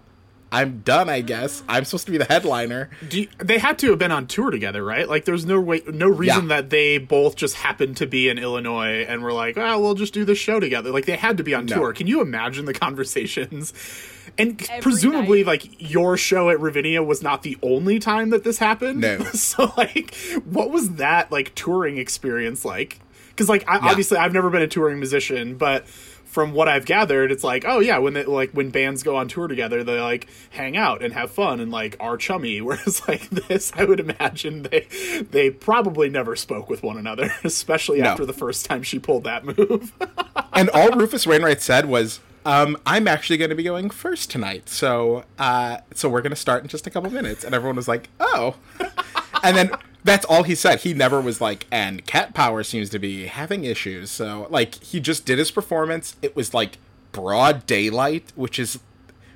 i'm done i guess i'm supposed to be the headliner Do you, they had to have been on tour together, right? Like, there's no way, no reason Yeah. that they both just happened to be in Illinois and were like, "Oh, we'll just do the show together." Like, they had to be on No. tour. Can you imagine the conversations? And Every presumably, night. like your show at Ravinia was not the only time that this happened. No. so, like, what was that like touring experience like? Because, like, I, Yeah. obviously, I've never been a touring musician, but from what I've gathered, it's like, oh yeah, when they like when bands go on tour together, they like hang out and have fun and like are chummy. Whereas like this, I would imagine they they probably never spoke with one another, especially No. after the first time she pulled that move. and all rufus wainwright said was um, I'm actually going to be going first tonight, so uh, so we're going to start in just a couple minutes. And everyone was like, "Oh," and then that's all he said. He never was like, "And Cat Power seems to be having issues." So like he just did his performance. It was like broad daylight, which is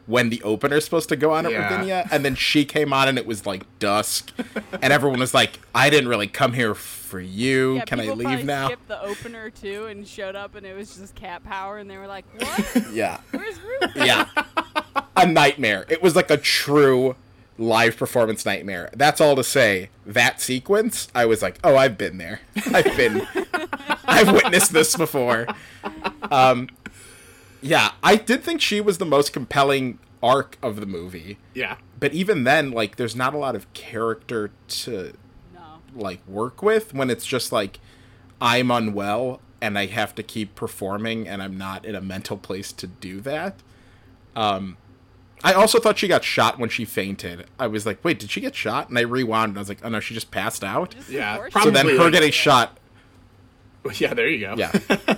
when the opener's supposed to go on at Yeah. Ravinia, and then she came on and it was like dusk, and everyone was like, "I didn't really come here for you. Yeah, Can I leave now?" Skipped the opener too and showed up, and it was just cat power, and they were like, "What? Yeah. Where's Rufus?" yeah a nightmare it was like a true live performance nightmare. That's all to say that sequence i was like oh i've been there. I've been i've witnessed this before. Um yeah i did think she was the most compelling arc of the movie. Yeah, but even then like there's not a lot of character to No. like work with when it's just like I'm unwell and I have to keep performing and I'm not in a mental place to do that. Um I also thought she got shot when she fainted. I was like, "Wait, did she get shot?" And I rewound and I was like, "Oh no, she just passed out." Just Yeah, unfortunate. So then her like- getting shot, yeah. There you go. yeah,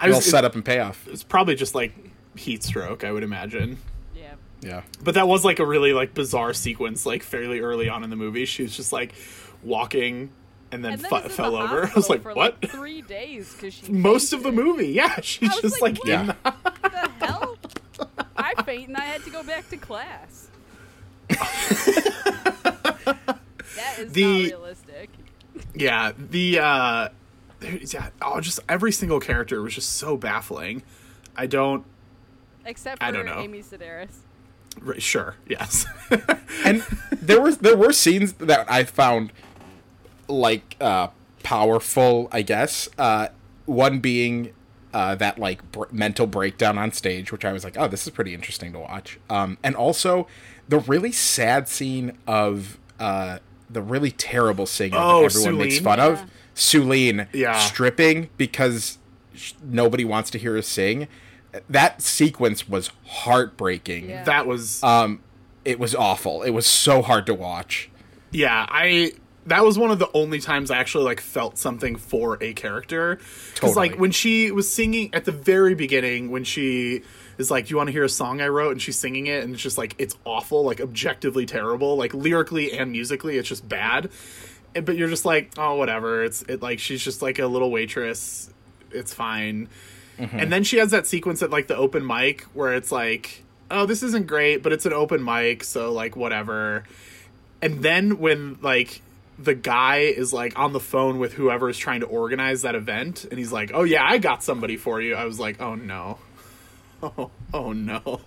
I well was, set up and payoff. It's probably just like heat stroke, I would imagine. Yeah. Yeah. But that was like a really like bizarre sequence, like fairly early on in the movie. She was just like walking and then, And then fu- was in the fell over. I was like, for, what? Like, three days because she. Most of the movie, yeah. She's just like, like, what? in the- What the hell? I faint and I had to go back to class. that is The- not realistic. yeah. The uh, yeah. Oh, just every single character was just so baffling. I don't. Except for I don't know. Amy Sedaris. r- Sure. Yes. and there was there were scenes that I found like uh powerful, I guess. Uh one being uh that like br- mental breakdown on stage, which I was like, "Oh, this is pretty interesting to watch." Um and also the really sad scene of uh the really terrible singing Oh, that everyone makes fun Yeah. of. Sueleen Yeah. stripping because sh- nobody wants to hear her sing. That sequence was heartbreaking Yeah. that was. um it was awful it was so hard to watch yeah. I. That was one of the only times I actually like felt something for a character. Because like when she was singing at the very beginning, when she is like, "Do you want to hear a song I wrote?" and she's singing it, and it's just like it's awful, like objectively terrible, like lyrically and musically, it's just bad. And- But you're just like, oh, whatever. It's it like she's just like a little waitress. It's fine. Mm-hmm. And then she has that sequence at like the open mic where it's like, oh, this isn't great, but it's an open mic, so like whatever. And then when like the guy is like on the phone with whoever is trying to organize that event and he's like, "Oh yeah, I got somebody for you." I was like, "Oh no." Oh, oh no.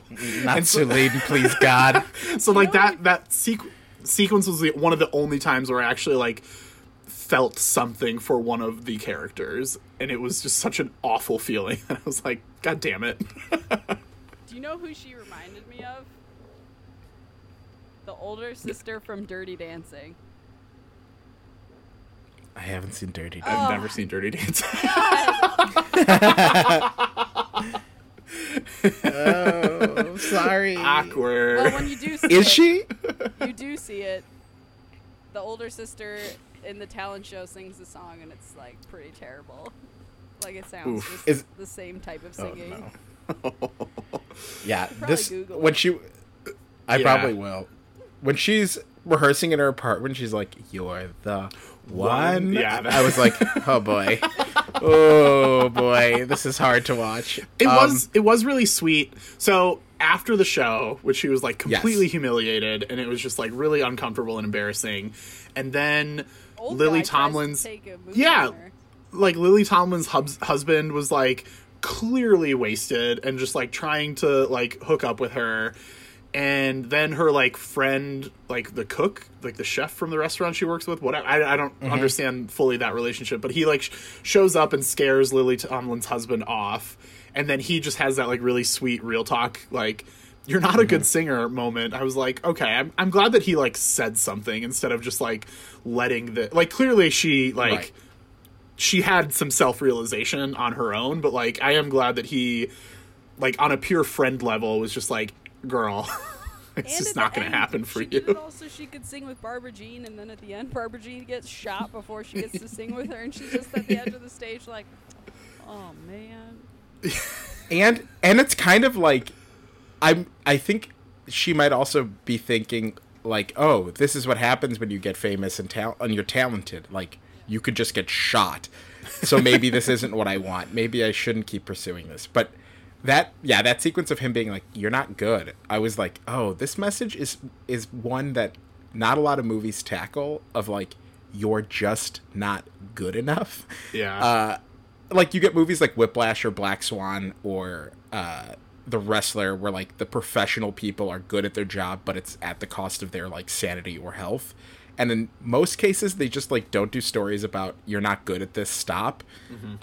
Not Celine, please God. So like that that sequ- sequence was the, one of the only times where I actually like felt something for one of the characters, and it was just such an awful feeling. And I was like, God damn it. Do you know who she reminded me of? The older sister from Dirty Dancing. I haven't seen Dirty. Oh. I've never seen Dirty Dancing. Oh, sorry. Awkward. Well, when you do see Is it, she? you do see it. The older sister in the talent show sings the song, and it's like pretty terrible. Like it sounds Oof. just Is- the same type of oh, singing. Oh, no. Yeah, this Google when it. she, I Yeah. probably will. When she's rehearsing in her apartment, she's like, "You're the one." yeah, I was like, "Oh boy, oh boy, this is hard to watch." It Um, was it was really sweet. So after the show, which she was like Yes. completely humiliated, and it was just like really uncomfortable and embarrassing. And then Old Lily guy to Tomlin's take a movie yeah, like Lily Tomlin's hubs- husband was like clearly wasted and just like trying to like hook up with her. And then her like friend, like the cook, like the chef from the restaurant she works with, whatever. I, I don't mm-hmm. understand fully that relationship, but he like sh- shows up and scares Lily Tomlin's husband off, and then he just has that like really sweet real talk, like "you're not a good mm-hmm. singer" moment. I was like, okay, I'm I'm glad that he like said something instead of just like letting the like clearly she like Right. she had some self realization on her own, but like I am glad that he, like on a pure friend level, was just like, "Girl, it's And just not going to happen for she did it you." also, she could sing with Barbara Jean, and then at the end, Barbara Jean gets shot before she gets to sing with her, and she's just at the edge of the stage, like, "Oh man." and and it's kind of like i'm i think she might also be thinking like oh this is what happens when you get famous and tal- and you're talented like you could just get shot so maybe this isn't what i want maybe i shouldn't keep pursuing this but that yeah that sequence of him being like you're not good i was like oh this message is is one that not a lot of movies tackle of like you're just not good enough Yeah. uh, like you get movies like Whiplash or Black Swan or uh, The Wrestler, where like the professional people are good at their job, but it's at the cost of their like sanity or health. And in most cases, they just like don't do stories about you're not good at this. Stop.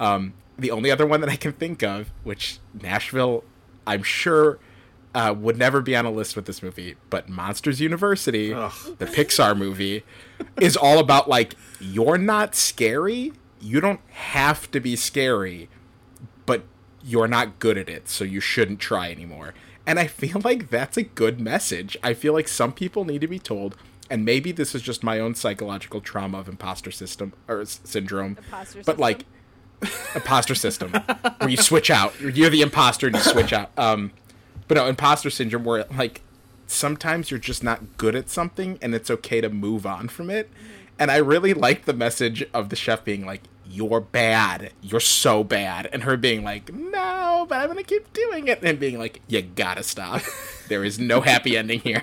Um, the only other one that I can think of, which Nashville, I'm sure. Uh, would never be on a list with this movie, but Monsters University, Ugh. the Pixar movie, is all about like you're not scary. You don't have to be scary, but you're not good at it, so you shouldn't try anymore. And I feel like that's a good message. I feel like some people need to be told, and maybe this is just my own psychological trauma of imposter system or s- syndrome. Imposter but system? like imposter system, where you switch out. You're the imposter and you switch out. Um, but no, imposter syndrome, where like sometimes you're just not good at something, and it's okay to move on from it. And I really like the message of the chef being like, "You're bad. You're so bad," and her being like, "No, but I'm gonna keep doing it," and being like, "You gotta stop. There is no happy ending here.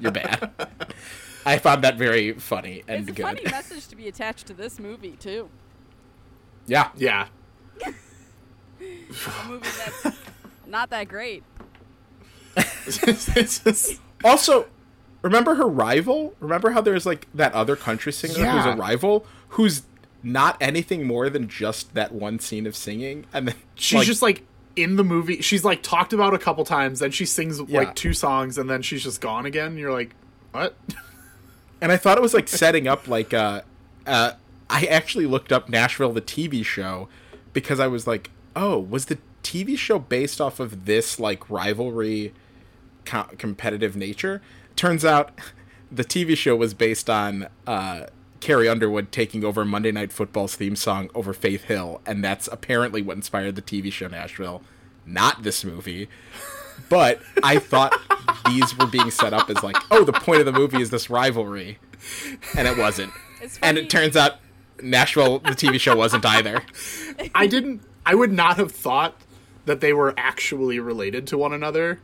You're bad." I found that very funny and It's a good. funny message to be attached to this movie too. Yeah, yeah. A movie that's not that great. it's just Also, remember her rival? Remember how there's like that other country singer who's a rival who's not anything more than just that one scene of singing, and then she's like, just like in the movie. She's like talked about a couple times, then she sings Yeah. like two songs, and then she's just gone again. And you're like, what? and I thought it was like setting up like uh, uh, I actually looked up Nashville the TV show because I was like, oh, was the TV show based off of this like rivalry co- competitive nature? Turns out the TV show was based on uh, Carrie Underwood taking over Monday Night Football's theme song over Faith Hill, and that's apparently what inspired the TV show Nashville, not this movie. But I thought these were being set up as like, oh, the point of the movie is this rivalry, and it wasn't. And it turns out Nashville, the TV show, wasn't either. I didn't. I would not have thought that they were actually related to one another.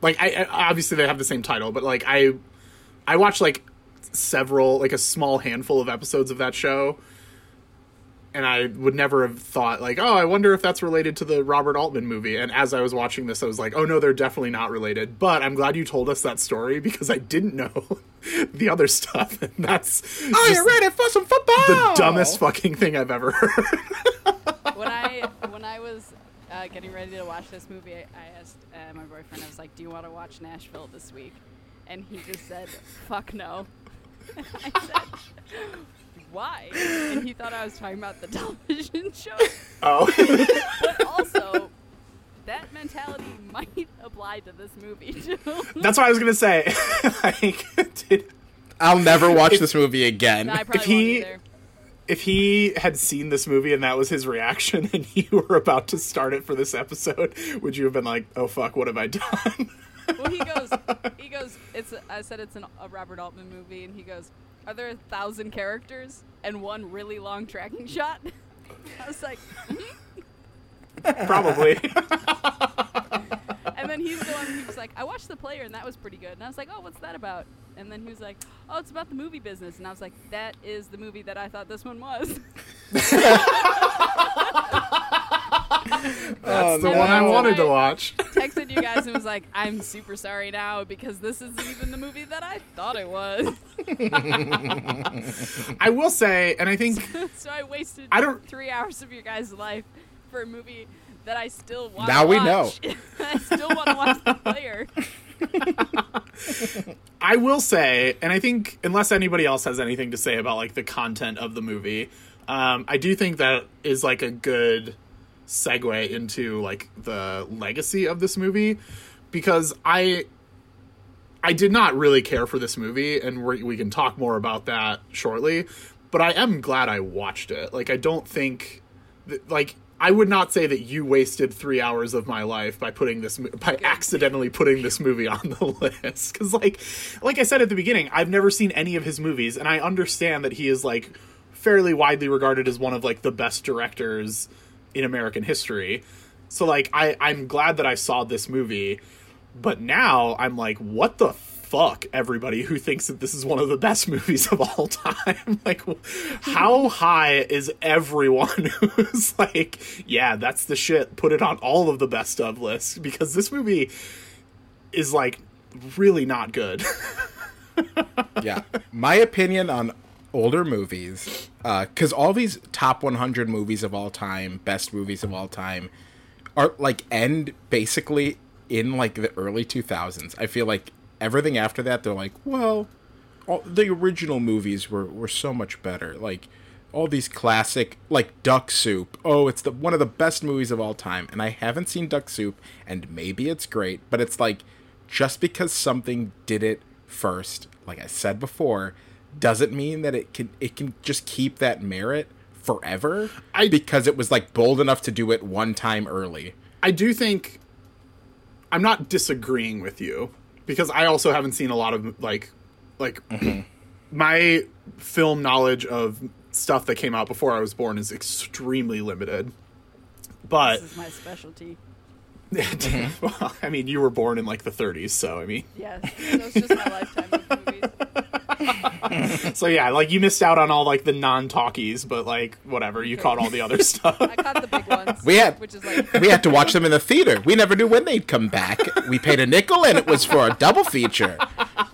Like, I, I obviously they have the same title, but like I, I watched like several, like a small handful of episodes of that show, and I would never have thought like, oh, I wonder if that's related to the Robert Altman movie. And as I was watching this, I was like, oh no, they're definitely not related. But I'm glad you told us that story because I didn't know the other stuff, and that's Oh, you're ready for some football? the dumbest fucking thing I've ever heard. when I when I was uh, getting ready to watch this movie, I, I asked uh, my boyfriend. I was like, "Do you want to watch Nashville this week?" And he just said, "Fuck no." I said, "Why?" And he thought I was talking about the television show, oh, but also that mentality might apply to this movie too. that's what I was gonna say. like, did, I'll never watch this movie again. No, I probably he- won't either. if he had seen this movie and that was his reaction, and you were about to start it for this episode, would you have been like, "Oh fuck, what have I done?" Well, he goes, he goes. It's. A, I said it's an, a Robert Altman movie, and he goes, "Are there a thousand characters and one really long tracking shot?" I was like, mm-hmm. Probably. and then he's the one. He was like, "I watched the player, and that was pretty good." And I was like, "Oh, what's that about?" And then he was like, "Oh, it's about the movie business." And I was like, "That is the movie that I thought this one was." That's the no. one I wanted to watch. Texted you guys and was like, "I'm super sorry now because this isn't even the movie that I thought it was." I will say, and I think so I wasted I don't- three hours of your guys' life for a movie that I still want. Now we know. I still want to watch the player. I will say, and I think unless anybody else has anything to say about like the content of the movie, um, I do think that is like a good segue into like the legacy of this movie because I I did not really care for this movie, and we we can talk more about that shortly. But I am glad I watched it. Like I don't think that, like. I would not say that you wasted three hours of my life by putting this by accidentally putting this movie on the list because like like I said at the beginning, I've never seen any of his movies, and I understand that he is like fairly widely regarded as one of like the best directors in American history. So like I I'm glad that I saw this movie, but now I'm like what the fuck everybody who thinks that this is one of the best movies of all time. like how high is everyone who's like yeah, that's the shit. Put it on all of the best of lists because this movie is like really not good. yeah. My opinion on older movies, uh, because all these top 100 movies of all time, best movies of all time, are like end basically in like the early 2000s. I feel like everything after that, they're like, well, all, the original movies were, were so much better. Like, all these classic like duck soup oh it's the one of the best movies of all time and i haven't seen duck soup and maybe it's great but it's like just because something did it first like i said before doesn't mean that it can it can just keep that merit forever I- because it was like bold enough to do it one time early I do think I'm not disagreeing with you because I also haven't seen a lot of like like mm-hmm. my film knowledge of stuff that came out before I was born is extremely limited. But This is my specialty. well, I mean, you were born in like the 30s, so I mean, Yes, so it's just my lifetime of movies. so yeah, like you missed out on all like the non-talkies, but like whatever, you caught all the other stuff. I caught the big ones. We had- which is like we had to watch them in the theater we never knew when they'd come back we paid a nickel and it was for a double feature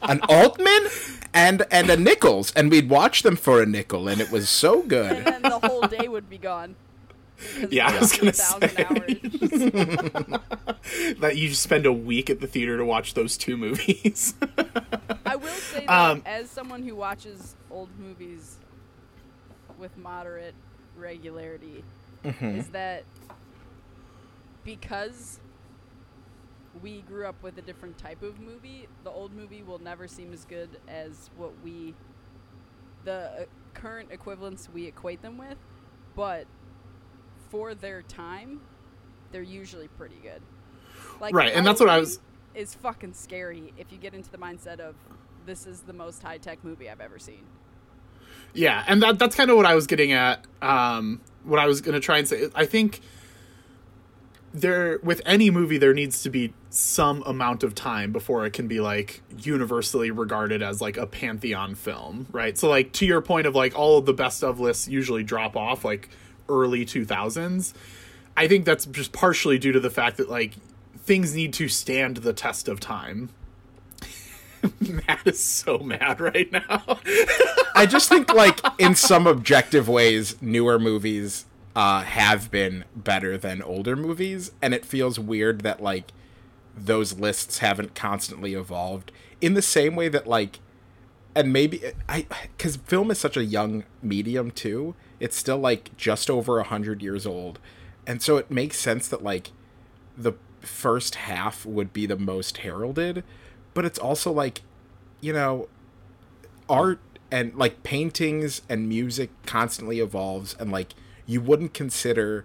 an altman and and a nichols and we'd watch them for a nickel and it was so good. and then the whole day would be gone. Yeah, I was gonna 2,000 say. that you spend a week at the theater to watch those two movies. I will say that Um, as someone who watches old movies with moderate regularity, Mm-hmm. is that because we grew up with a different type of movie, the old movie will never seem as good as what we, the uh, current equivalents we equate them with, but for their time, they're usually pretty good. Like Right, and that's what I was- Is fucking scary if you get into the mindset of this is the most high tech movie I've ever seen. Yeah, and that that's kind of what I was getting at. Um, what I was going to try and say, I think there with any movie there needs to be some amount of time before it can be like universally regarded as like a pantheon film, right? So like to your point of like all of the best of lists usually drop off like early 2000s. I think that's just partially due to the fact that like things need to stand the test of time. Matt is so mad right now. I just think like in some objective ways, newer movies uh, have been better than older movies, and it feels weird that like those lists haven't constantly evolved in the same way that like and maybe i because film is such a young medium too it's still like just over a hundred years old. And so it makes sense that like the first half would be the most heralded but it's also like you know art and like paintings and music constantly evolves and like you wouldn't consider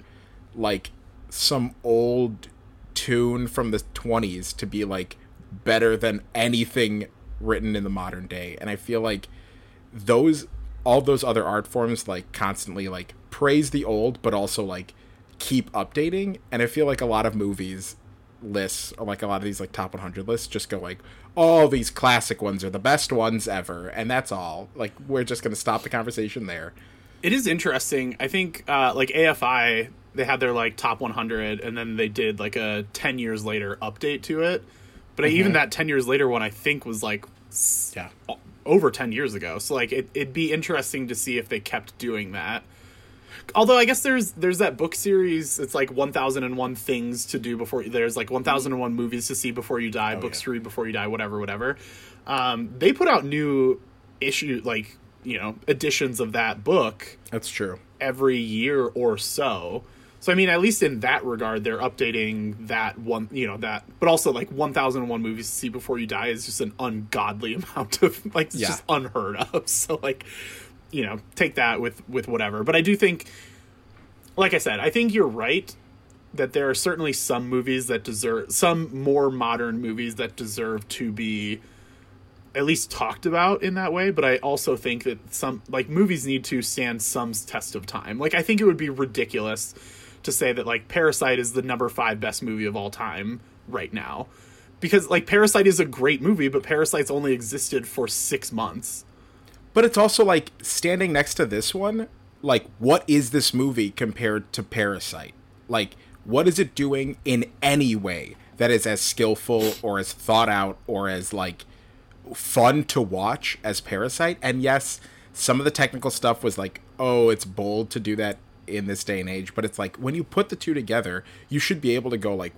like some old tune from the 20s to be like better than anything written in the modern day. And i feel like those all those other art forms like constantly like praise the old but also like keep updating and i feel like a lot of movies lists or like a lot of these like top 100 lists just go like all these classic ones are the best ones ever and that's all like we're just going to stop the conversation there it is interesting. I think uh, like AFI, they had their like top 100, and then they did like a 10 years later update to it. But mm-hmm. even that 10 years later one, I think was like yeah over 10 years ago. So like it, it'd be interesting to see if they kept doing that. Although I guess there's there's that book series. It's like 1001 things to do before there's like 1001 movies to see before you die, oh, books yeah. to read before you die, whatever, whatever. Um, they put out new issue like you know editions of that book that's true every year or so so i mean at least in that regard they're updating that one you know that but also like 1001 movies to see before you die is just an ungodly amount of like it's yeah. just unheard of. So like you know take that with with whatever. But i do think like i said i think you're right that there are certainly some movies that deserve some more modern movies that deserve to be at least talked about in that way. But i also think that some like movies need to stand some test of time. Like i think it would be ridiculous to say that like parasite is the number five best movie of all time right now. Because like parasite is a great movie but parasite's only existed for six months. But it's also like standing next to this one like what is this movie compared to parasite? Like what is it doing in any way that is as skillful or as thought out or as like fun to watch as Parasite. And yes, some of the technical stuff was like, oh, it's bold to do that in this day and age. But it's like when you put the two together, you should be able to go like,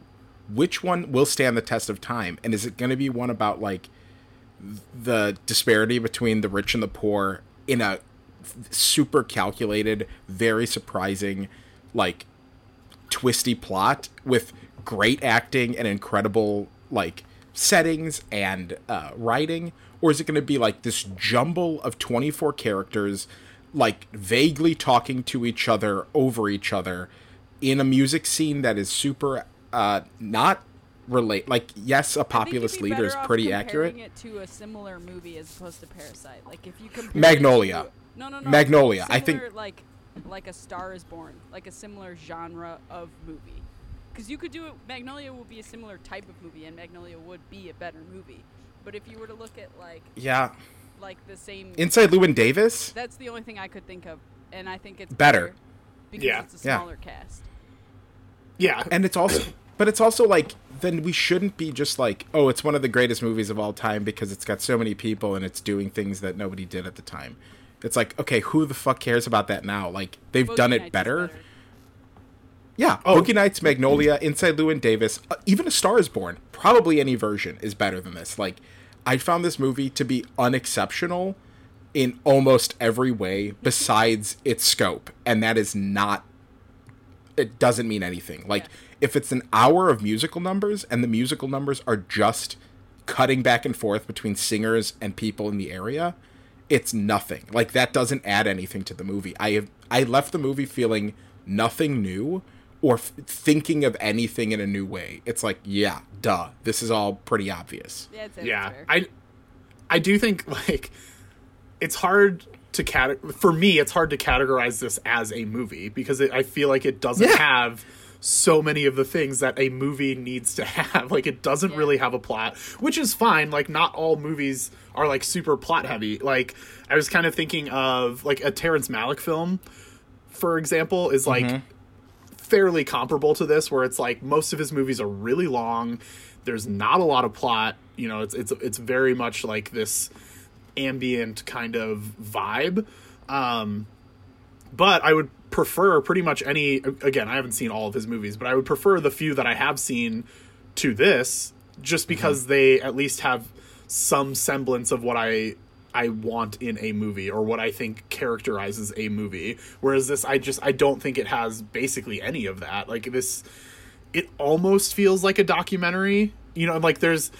which one will stand the test of time? And is it going to be one about like the disparity between the rich and the poor in a super calculated, very surprising, like twisty plot with great acting and incredible like settings and uh, writing, or is it going to be like this jumble of 24 characters, like vaguely talking to each other over each other in a music scene that is super uh, not relate like yes a populous leader is pretty accurate. it to a similar movie as opposed to parasite. Like if you compare magnolia. to, no no no. Magnolia similar, i think like like a star is born like a similar genre of movie. Because you could do it. Magnolia would be a similar type of movie, and Magnolia would be a better movie. But if you were to look at like yeah, like the same inside Llewyn Davis, that's the only thing I could think of, and I think it's better, better because yeah. it's a smaller yeah. cast. Yeah, and it's also, but it's also like then we shouldn't be just like, oh, it's one of the greatest movies of all time because it's got so many people and it's doing things that nobody did at the time. It's like, okay, who the fuck cares about that now? Like they've Boogie done it better. better. Yeah, oh. Boogie Nights, Magnolia, Inside Llewyn Davis, uh, even A Star Is Born. Probably any version is better than this. Like, I found this movie to be unexceptional in almost every way besides its scope, and that is not. It doesn't mean anything. Like, yeah. if it's an hour of musical numbers and the musical numbers are just cutting back and forth between singers and people in the area, it's nothing. Like that doesn't add anything to the movie. I have I left the movie feeling nothing new or f- thinking of anything in a new way. It's like, yeah, duh. This is all pretty obvious. Yeah, yeah. I I do think like it's hard to cat for me it's hard to categorize this as a movie because it, I feel like it doesn't yeah. have so many of the things that a movie needs to have. Like it doesn't yeah. really have a plot, which is fine. Like not all movies are like super plot heavy. Like I was kind of thinking of like a Terrence Malick film for example, is like mm-hmm. Fairly comparable to this, where it's like most of his movies are really long. There's not a lot of plot. You know, it's it's it's very much like this ambient kind of vibe. Um, but I would prefer pretty much any. Again, I haven't seen all of his movies, but I would prefer the few that I have seen to this, just because they at least have some semblance of what I I want in a movie or what I think characterizes a movie. Whereas this, I just I don't think it has basically any of that. Like this, it almost feels like a documentary. You know, like there's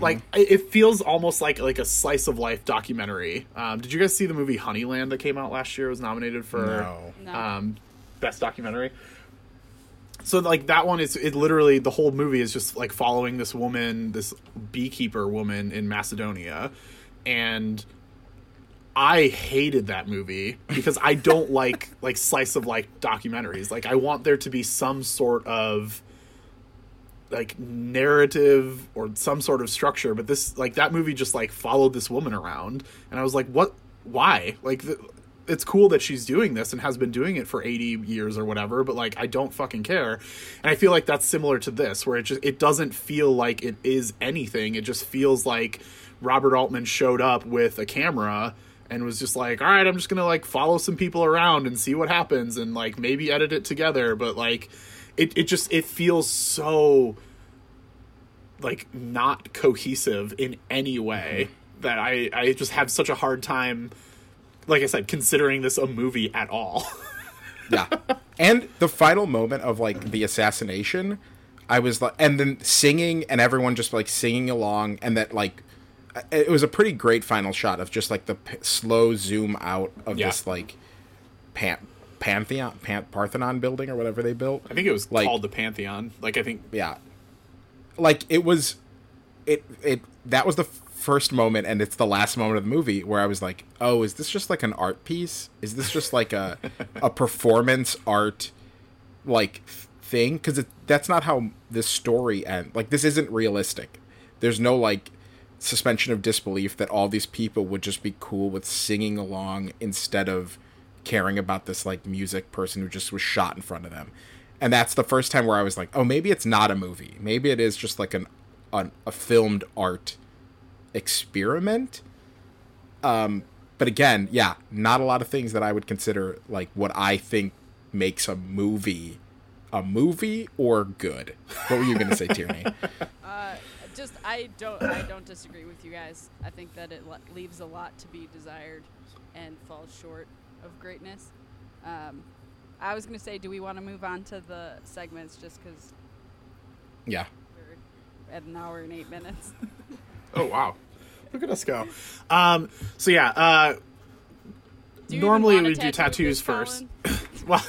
like it it feels almost like like a slice of life documentary. Um, did you guys see the movie Honeyland that came out last year? It was nominated for No. No. um, best documentary. So like that one is it literally the whole movie is just like following this woman, this beekeeper woman in Macedonia, and I hated that movie because I don't like like slice of life documentaries. Like I want there to be some sort of like narrative or some sort of structure, but this like that movie just like followed this woman around, and I was like, what? Why? Like the, it's cool that she's doing this and has been doing it for 80 years or whatever but like i don't fucking care and i feel like that's similar to this where it just it doesn't feel like it is anything it just feels like robert altman showed up with a camera and was just like all right i'm just gonna like follow some people around and see what happens and like maybe edit it together but like it, it just it feels so like not cohesive in any way mm-hmm. that i i just have such a hard time like I said, considering this a movie at all. Yeah. and the final moment of like the assassination, I was like, and then singing and everyone just like singing along, and that like, it was a pretty great final shot of just like the p- slow zoom out of Yeah. this like pan- pantheon, pan- Parthenon building or whatever they built. I think it was Like- called the Pantheon. Like I think Yeah. Like it was, it it that was the first moment, and it's the last moment of the movie where I was like, oh, is this just like an art piece? Is this just like a a performance art like thing? Because that's not how this story ends. Like this isn't realistic. There's no like suspension of disbelief that all these people would just be cool with singing along instead of caring about this like music person who just was shot in front of them. And that's the first time where I was like, oh, maybe it's not a movie. Maybe it is just like an, an a filmed art experiment. Um, but again, yeah, not a lot of things that I would consider like what I think makes a movie a movie or good. What were you going to say, Tierney? Uh, just I don't I don't disagree with you guys. I think that it le- leaves a lot to be desired and falls short of greatness. Um, I was gonna say, do we want to move on to the segments just because Yeah. we're at an hour and eight minutes? Oh wow. Look at us go. Um so yeah, uh Normally we a do tattoos first. Well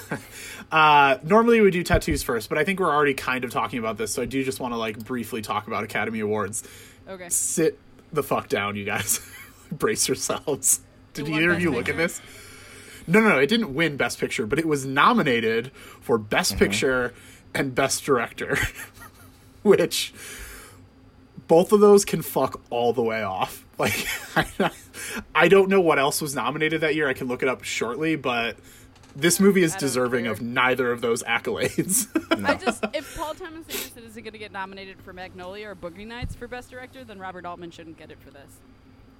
uh normally we do tattoos first, but I think we're already kind of talking about this, so I do just want to like briefly talk about Academy Awards. Okay. Sit the fuck down, you guys. Brace yourselves. Did It either of Best you look at this? No, no, no, it didn't win Best Picture, but it was nominated for Best Picture and Best Director, which both of those can fuck all the way off. Like, I, I don't know what else was nominated that year. I can look it up shortly, but this movie is deserving care. of neither of those accolades. I just if Paul Thomas Anderson isn't going to get nominated for Magnolia or Boogie Nights for Best Director, then Robert Altman shouldn't get it for this.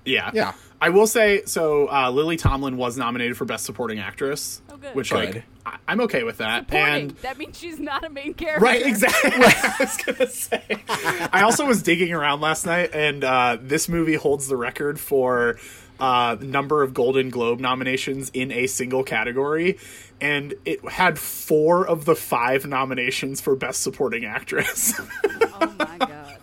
yeah, Yeah. I will say so. Uh, Lily Tomlin was nominated for Best Supporting Actress, Oh, good. which Good. like I, I'm okay with that. Supporting. And that means she's not a main character. Right, exactly. I was gonna say. I also was digging around last night, and uh, this movie holds the record for uh, number of Golden Globe nominations in a single category, and it had four of the five nominations for Best Supporting Actress, Oh my god.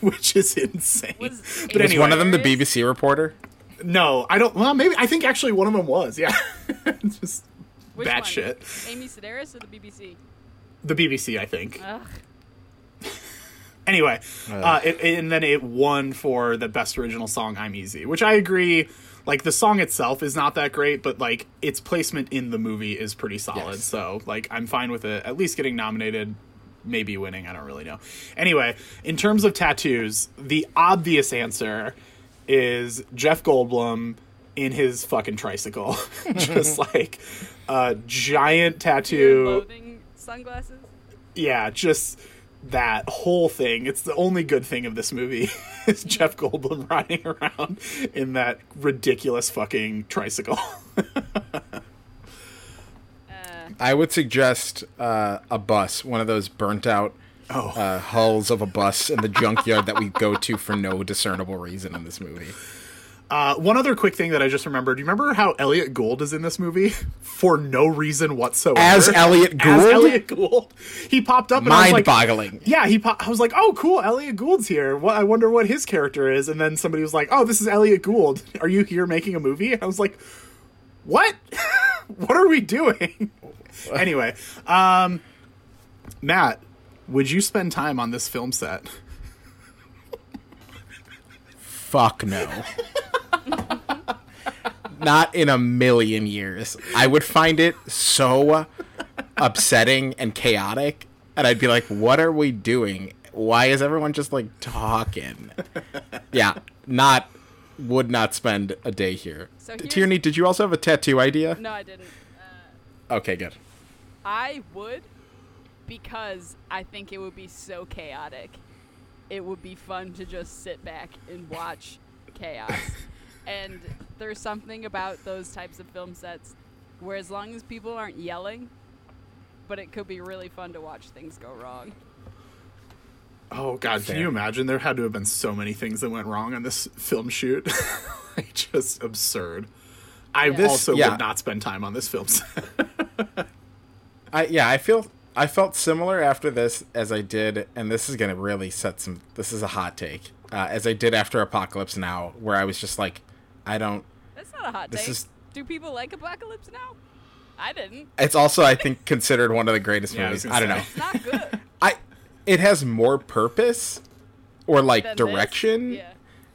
which is insane. Was but Amy Was anyway, one of them the BBC reporter? no, I don't. Well, maybe I think actually one of them was. Yeah, just Which bad one? shit. Amy Sedaris or the BBC? The BBC, I think. Ugh. Anyway, uh, it, and then it won for the best original song "I'm Easy," which I agree. Like the song itself is not that great, but like its placement in the movie is pretty solid. Yes. So like I'm fine with it. At least getting nominated, maybe winning. I don't really know. Anyway, in terms of tattoos, the obvious answer is Jeff Goldblum in his fucking tricycle, just like a giant tattoo. Loathing sunglasses. Yeah, just that whole thing. It's the only good thing of this movie is Jeff Goldblum riding around in that ridiculous fucking tricycle. Uh, I would suggest uh, a bus, one of those burnt out Oh. uh, hulls of a bus in the junkyard that we go to for no discernible reason in this movie. Uh, one other quick thing that I just remembered. Do you remember how Elliot Gould is in this movie for no reason whatsoever? As Elliot Gould? As Elliot Gould. He popped up and I was like, Mind-boggling. Yeah, he. Po- I was like, "Oh, cool! Elliot Gould's here. What? I wonder what his character is." And then somebody was like, "Oh, this is Elliot Gould. Are you here making a movie?" I was like, "What? what are we doing?" anyway, um, Matt, would you spend time on this film set? Fuck no. Not in a million years. I would find it so upsetting and chaotic, and I'd be like, "What are we doing? Why is everyone just like talking?" Yeah, not would not spend a day here. So Tierney, did you also have a tattoo idea? no, I didn't. Uh, Okay, good. I would because I think it would be so chaotic. It would be fun to just sit back and watch chaos. and there's something about those types of film sets where as long as people aren't yelling, but it could be really fun to watch things go wrong. Oh God, Fair. can you imagine? There had to have been so many things that went wrong on this film shoot. like, just absurd. I This- also yeah. would not spend time on this film set. I yeah, I feel I felt similar after this as I did, and this is gonna really set some. This is a hot take, uh, as I did after Apocalypse Now, where I was just like, I don't. That's not a hot This take. is- Do people like Apocalypse Now? I didn't. It's also I think considered one of the greatest Yeah, movies. gonna I, don't know. It's not good. I it has more purpose or like than this. direction. Yeah.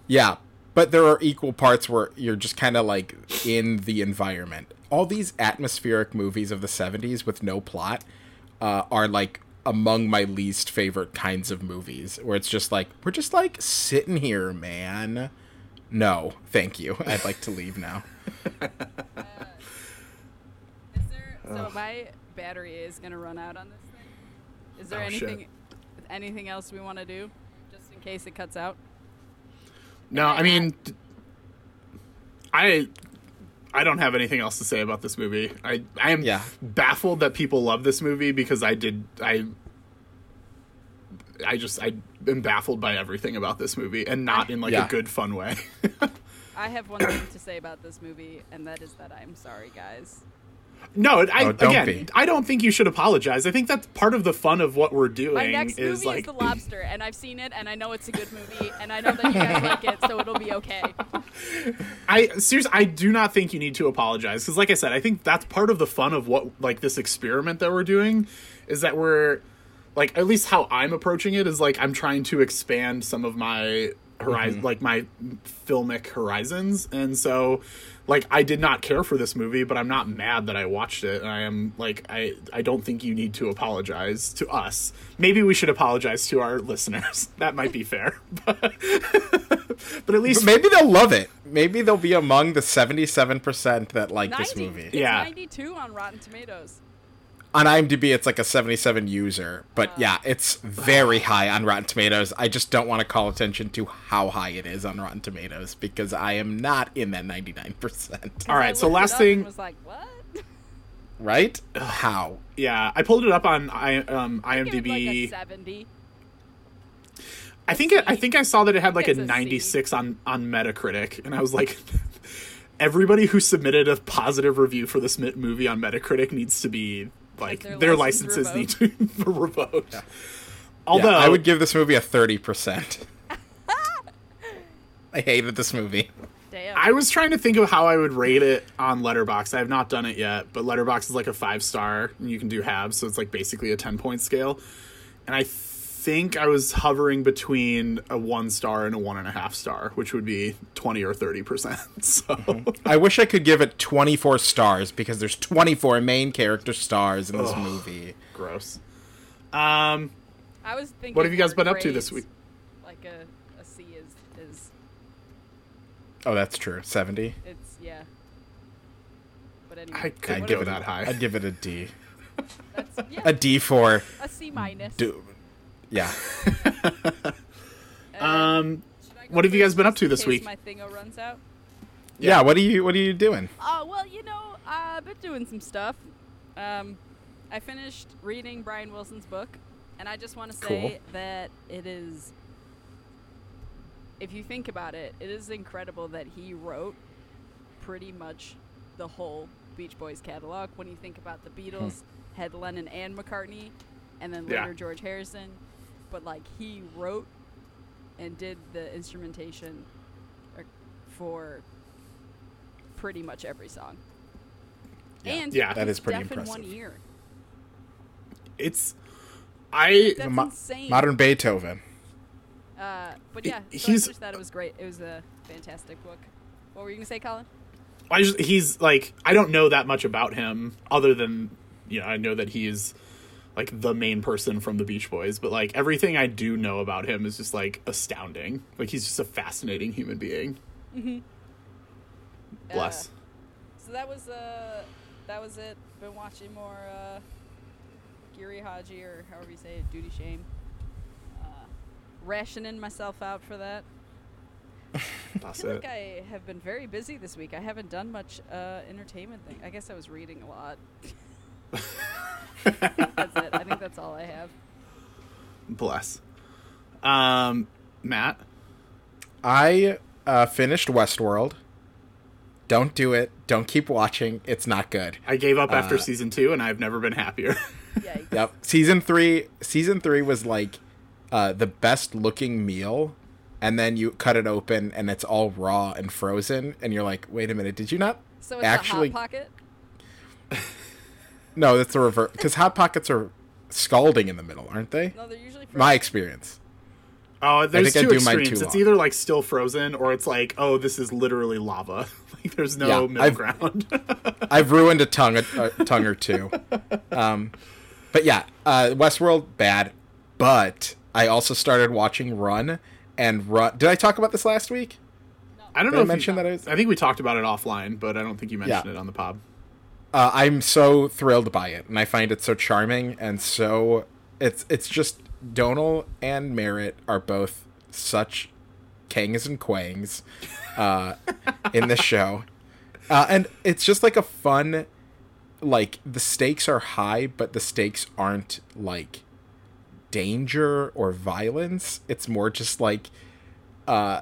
Yeah, but there are equal parts where you're just kind of like in the environment. All these atmospheric movies of the 70s with no plot uh, are like among my least favorite kinds of movies where it's just like we're just like sitting here, man. No, thank you. I'd like to leave now. Is there, so my battery is gonna run out on this thing. Is there Oh, shit. anything anything else we want to do, just in case it cuts out? no, I mean, I I don't have anything else to say about this movie. I I am Yeah. baffled that people love this movie because I did I. I just I am baffled by everything about this movie and not in like Yeah. a good fun way. I have one thing to say about this movie, and that is that I'm sorry, guys. No, I, Oh, again, be. I don't think you should apologize. I think that's part of the fun of what we're doing. My next movie is like, is The Lobster, and I've seen it, and I know it's a good movie, and I know that you guys like it, so it'll be okay. I seriously, I do not think you need to apologize because, like I said, I think that's part of the fun of what like this experiment that we're doing is that we're like at least how I'm approaching it is like I'm trying to expand some of my horizon, mm-hmm. like my filmic horizons, and so like I did not care for this movie, but I'm not mad that I watched it. and I am like I I don't think you need to apologize to us. Maybe we should apologize to our listeners. That might be fair, but, but at least Maybe they'll love it. Maybe they'll be among the 77% that like this movie. It's Yeah. 92 on Rotten Tomatoes. On IMDb it's like a 77 user, but yeah, it's very high on Rotten Tomatoes. I just don't want to call attention to how high it is on Rotten Tomatoes because I am not in that 99%. All I right, so last thing- and was like, what? Right? How? Yeah, I pulled it up on I, um, Give it IMDb. like a 70. I think it, I think I saw that it had like a It's a C. 96 on on Metacritic, and I was like, everybody who submitted a positive review for this mi- movie on Metacritic needs to be like their their, license licenses need to be revoked. Yeah, Although I would give this movie a 30%. I hated this movie. Damn. I was trying to think of how I would rate it on Letterboxd. I have not done it yet, but Letterboxd is like a five star, and you can do halves, so it's like basically a ten point scale. And I think I was hovering between a one star and a one and a half star, which would be twenty or thirty percent. So I wish I could give it 24 stars because there's 24 main character stars in this movie. gross. Um, I was thinking. what have you guys more been up to this week? Like a, a C is is Oh, that's true. 70. it's yeah. But anyway, I couldn't what give it that high. I'd give it a D. That's, yeah, A D for a C minus. do. Yeah. Uh, Um, should I go what have you guys been up to this week? My thingo runs out. Yeah. What are you What are you doing? Oh well, you know, I've been doing some stuff. Um, I finished reading Brian Wilson's book, and I just want to say Cool. that it is. If you think about it, it is incredible that he wrote pretty much the whole Beach Boys catalog. When you think about the Beatles, had Lennon and McCartney, and then Yeah. later George Harrison, but like he wrote and did the instrumentation uh, for pretty much every song. Yeah. And Yeah. That he's is pretty deaf in impressive. one ear. It's I That's Mo- insane. Modern Beethoven. Uh, but He- yeah, so he's- I finished that. It was great. It was a fantastic book. What were you gonna say, Colin? I just he's like I don't know that much about him other than you know I know that he's like the main person from the Beach Boys, but like everything I do know about him is just like astounding. Like he's just a fascinating human being. Bless. Uh, so that was uh, that was it. Been watching more uh, Giri Haji or however you say it, Duty Shame. Uh, rationing myself out for that. I feel it. like I have been very busy this week. I haven't done much uh, entertainment thing. I guess I was reading a lot. that's it. I think that's all I have. Bless. Um, Matt. I uh, finished Westworld. Don't do it. Don't keep watching. It's not good. I gave up after Uh, season two, and I've never been happier. Yikes. Yep. Season three. Season three was like uh, the best looking meal, and then you cut it open and it's all raw and frozen, and you're like, wait a minute, did you not? So it's Actually- a hot pocket. No, that's the reverse. Because hot pockets are scalding in the middle, aren't they? No, they're usually frozen. My experience. Oh, there's think I two do mine too extremes. It's either like still frozen, or it's like, oh, this is literally lava. like there's no Yeah, middle I've- ground. I've ruined a tongue a, a tongue or two. Um, but yeah, uh, Westworld bad. But I also started watching Run and Run. Did I talk about this last week? I don't Did know I if mention you, that I was- I think we talked about it offline, but I don't think you mentioned Yeah. it on the pod. Uh, I'm so thrilled by it, and I find it so charming and so it's it's just Domhnall and Merritt are both such kangs and quangs uh, in this show, uh, and it's just like a fun, like the stakes are high, but the stakes aren't like danger or violence. It's more just like uh,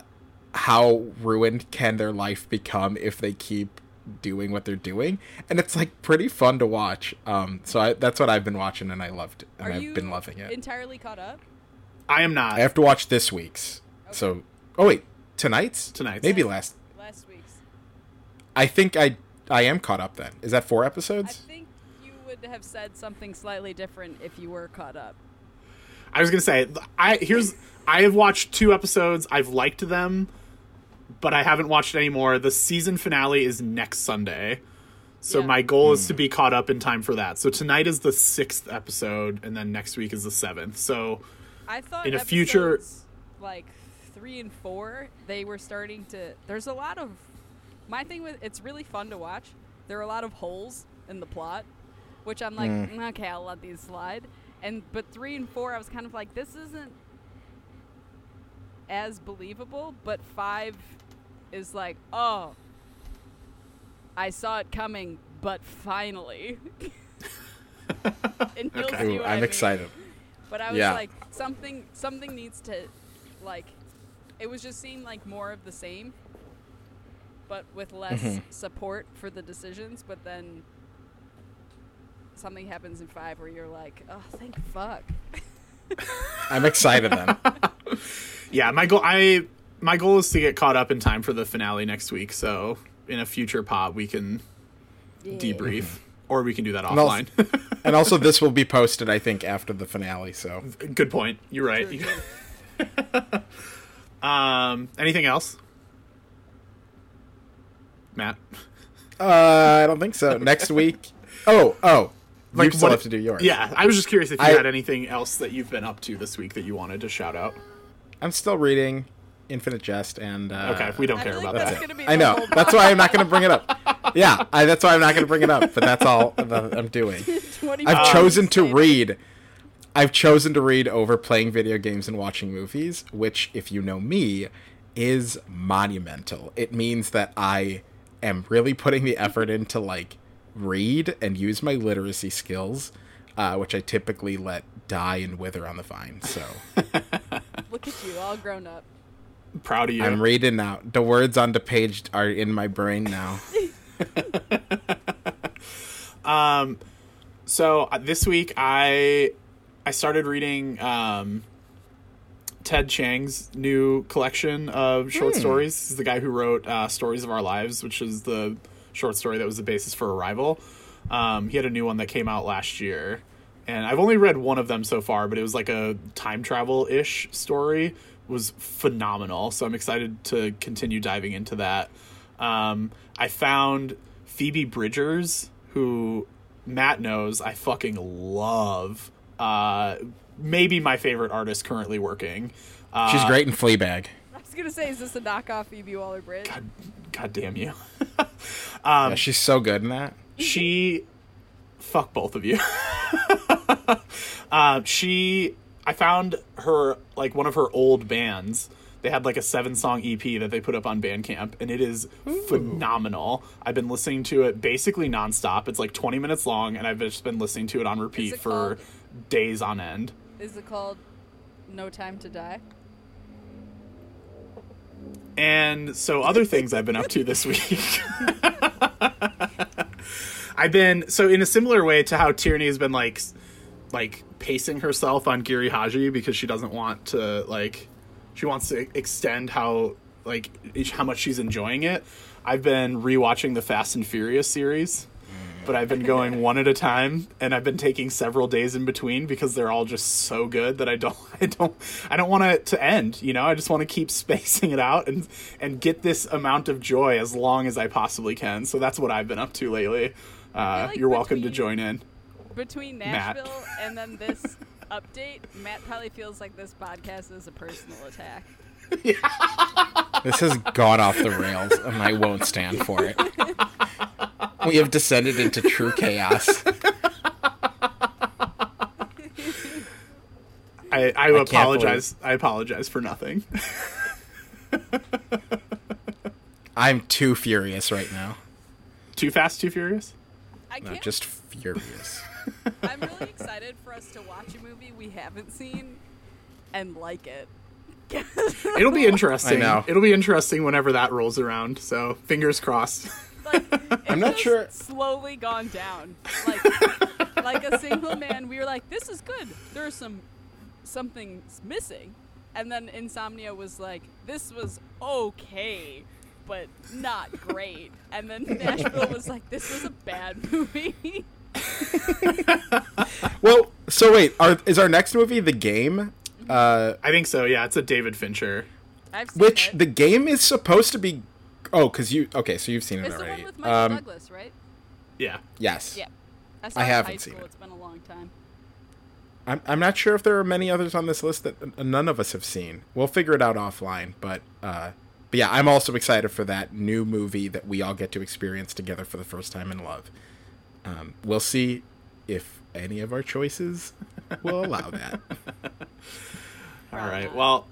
how ruined can their life become if they keep doing what they're doing and it's like pretty fun to watch um so I, that's what i've been watching and i loved it and Are i've you been loving it entirely caught up? I am not. i have to watch this week's so oh wait tonight's Tonight's. maybe last Last week's. i think i i am caught up then is that four episodes? I think you would have said something slightly different if you were caught up. I was gonna say, I here's I have watched two episodes. I've liked them, but I haven't watched any more. The season finale is next Sunday, so Yeah. my goal is to be caught up in time for that. So tonight is the sixth episode, and then next week is the seventh. So I thought In a future- like three and four, they were starting to. There's a lot of. My thing with it's really fun to watch. There are a lot of holes in the plot, which I'm like, "Mm, okay, I'll let these slide. And but three and four, I was kind of like, this isn't as believable. But five is like, oh, I saw it coming, but finally. and you'll Okay. see Ooh, what I i'm mean. excited But I was Yeah. like, something something needs to, like, it was just seemed like more of the same, but with less Mm-hmm. support for the decisions. But then something happens in five where you're like, oh, thank fuck. i'm excited then yeah, my goal I my goal is to get caught up in time for the finale next week. So in a future pod, we can debrief, or we can do that And also- offline. and also this will be posted i think after the finale so Good point. You're right. True, true. um, anything else, Matt? uh i don't think so next week oh oh you Like, still what- have to do yours Yeah, I was just curious if you I- had anything else that you've been up to this week that you wanted to shout out. I'm still reading Infinite Jest and uh, Okay, we don't I care feel like about that's that. gonna be I know. That's why I'm not going to bring it up. Yeah, I, that's why I'm not going to bring it up. But that's all that I'm doing. I've chosen to read. I've chosen to read over playing video games and watching movies, which, if you know me, is monumental. It means that I am really putting the effort into like read and use my literacy skills, uh, which I typically let die and wither on the vine. So Look at you, all grown up. Proud of you. I'm reading now. The words on the page are in my brain now. um, So uh, this week I I started reading um, Ted Chiang's new collection of short stories. He's the guy who wrote uh, Stories of Our Lives, which is the short story that was the basis for Arrival. Um, he had a new one that came out last year, and I've only read one of them so far, but it was like a time travel ish story. It was phenomenal, so I'm excited to continue diving into that. Um, I found Phoebe Bridgers, who Matt knows I fucking love. Uh, maybe my favorite artist currently working. Uh, She's great in Fleabag. I was gonna say, is this a knockoff Phoebe Waller Bridge? God damn you. yeah, she's so good in that. she fuck both of you uh, she i found her like one of her old bands. They had like a seven song ep that they put up on bandcamp and it is phenomenal. I've been listening to it basically nonstop. It's like 20 minutes long and i've just been listening to it on repeat it for called- days on end. Is it called No Time to Die? And so other things I've been up to this week. I've been so in a similar way to how Tierney has been like like pacing herself on Giri Haji because she doesn't want to like she wants to extend how like each- how much she's enjoying it. I've been rewatching the Fast and Furious series, but I've been going one at a time and I've been taking several days in between because they're all just so good that I don't I don't I don't want it to end, you know? I just want to keep spacing it out and and get this amount of joy as long as I possibly can. So that's what I've been up to lately. Uh, like you're welcome to join in. Between Matt. Nashville and then this update, Matt probably feels like this podcast is a personal attack. This has gone off the rails, and I won't stand for it. We have descended into true chaos. I, I, can't apologize. I apologize for nothing. I'm too furious right now. too fast, too furious. I No, can't. just furious. I'm really excited for us to watch a movie we haven't seen and like it. It'll be interesting. I know. It'll be interesting whenever that rolls around. So fingers crossed. like I'm not just sure- Slowly gone down, like like a single man. We were like, this is good. There's some something's missing, and then Insomnia was like, this was okay, but not great. And then Nashville was like, this was a bad movie. Well, so wait, are, is our next movie the game? Uh, I think so. Yeah, it's a David Fincher. I've seen which it. the game is supposed to be. Oh, because you. Okay, so you've seen it it's the already. one with Michael Um, Douglas, right? Yeah. yes. Yeah. I, I haven't high seen school. it. It's been a long time. I'm, I'm not sure if there are many others on this list that uh, none of us have seen. We'll figure it out offline, but uh, but yeah, I'm also excited for that new movie that we all get to experience together for the first time in love. Um, we'll see if any of our choices will allow that. All right. Well,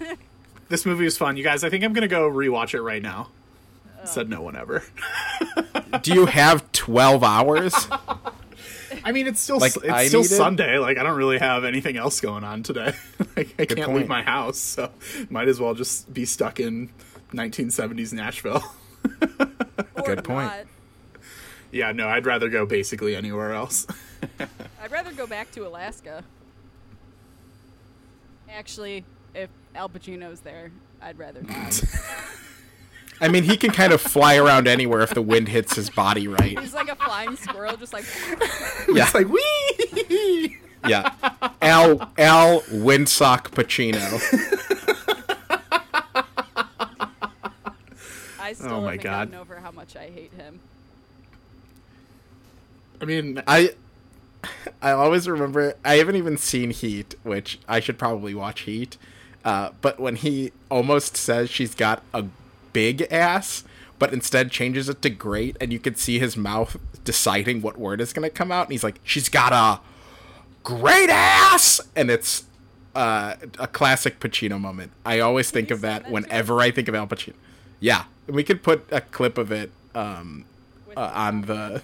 this movie was fun, you guys. I think I'm gonna go rewatch it right now. Said no one ever. Do you have 12 hours? I mean, it's still Like, it's I still needed- Sunday. Like I don't really have anything else going on today. like, I can't point. leave my house, so might as well just be stuck in 1970s Nashville. Good point. not. Yeah, no, I'd rather go basically anywhere else. I'd rather go back to Alaska. Actually, if Al Pacino's there, I'd rather not. I mean, he can kind of fly around anywhere if the wind hits his body right. He's like a flying squirrel, just like Yeah, it's like wee. yeah. Al Al Windsock Pacino. I oh still Oh my haven't God. gotten over how much I hate him. I mean, I I always remember I haven't even seen Heat, which I should probably watch Heat. Uh, but when he almost says she's got a big ass, but instead changes it to great, and you can see his mouth deciding what word is going to come out, and he's like, "She's got a great ass," and it's uh, a classic Pacino moment. I always think of that that to whenever I think of Al Pacino. Yeah, we could put a clip of it um, uh, on one. the.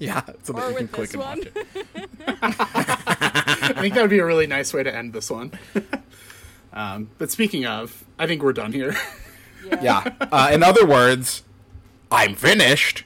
Yeah, so that Or you can with click this and one. watch it. I think that would be a really nice way to end this one. um, but speaking of, I think we're done here. Yeah. Uh, in other words, I'm finished.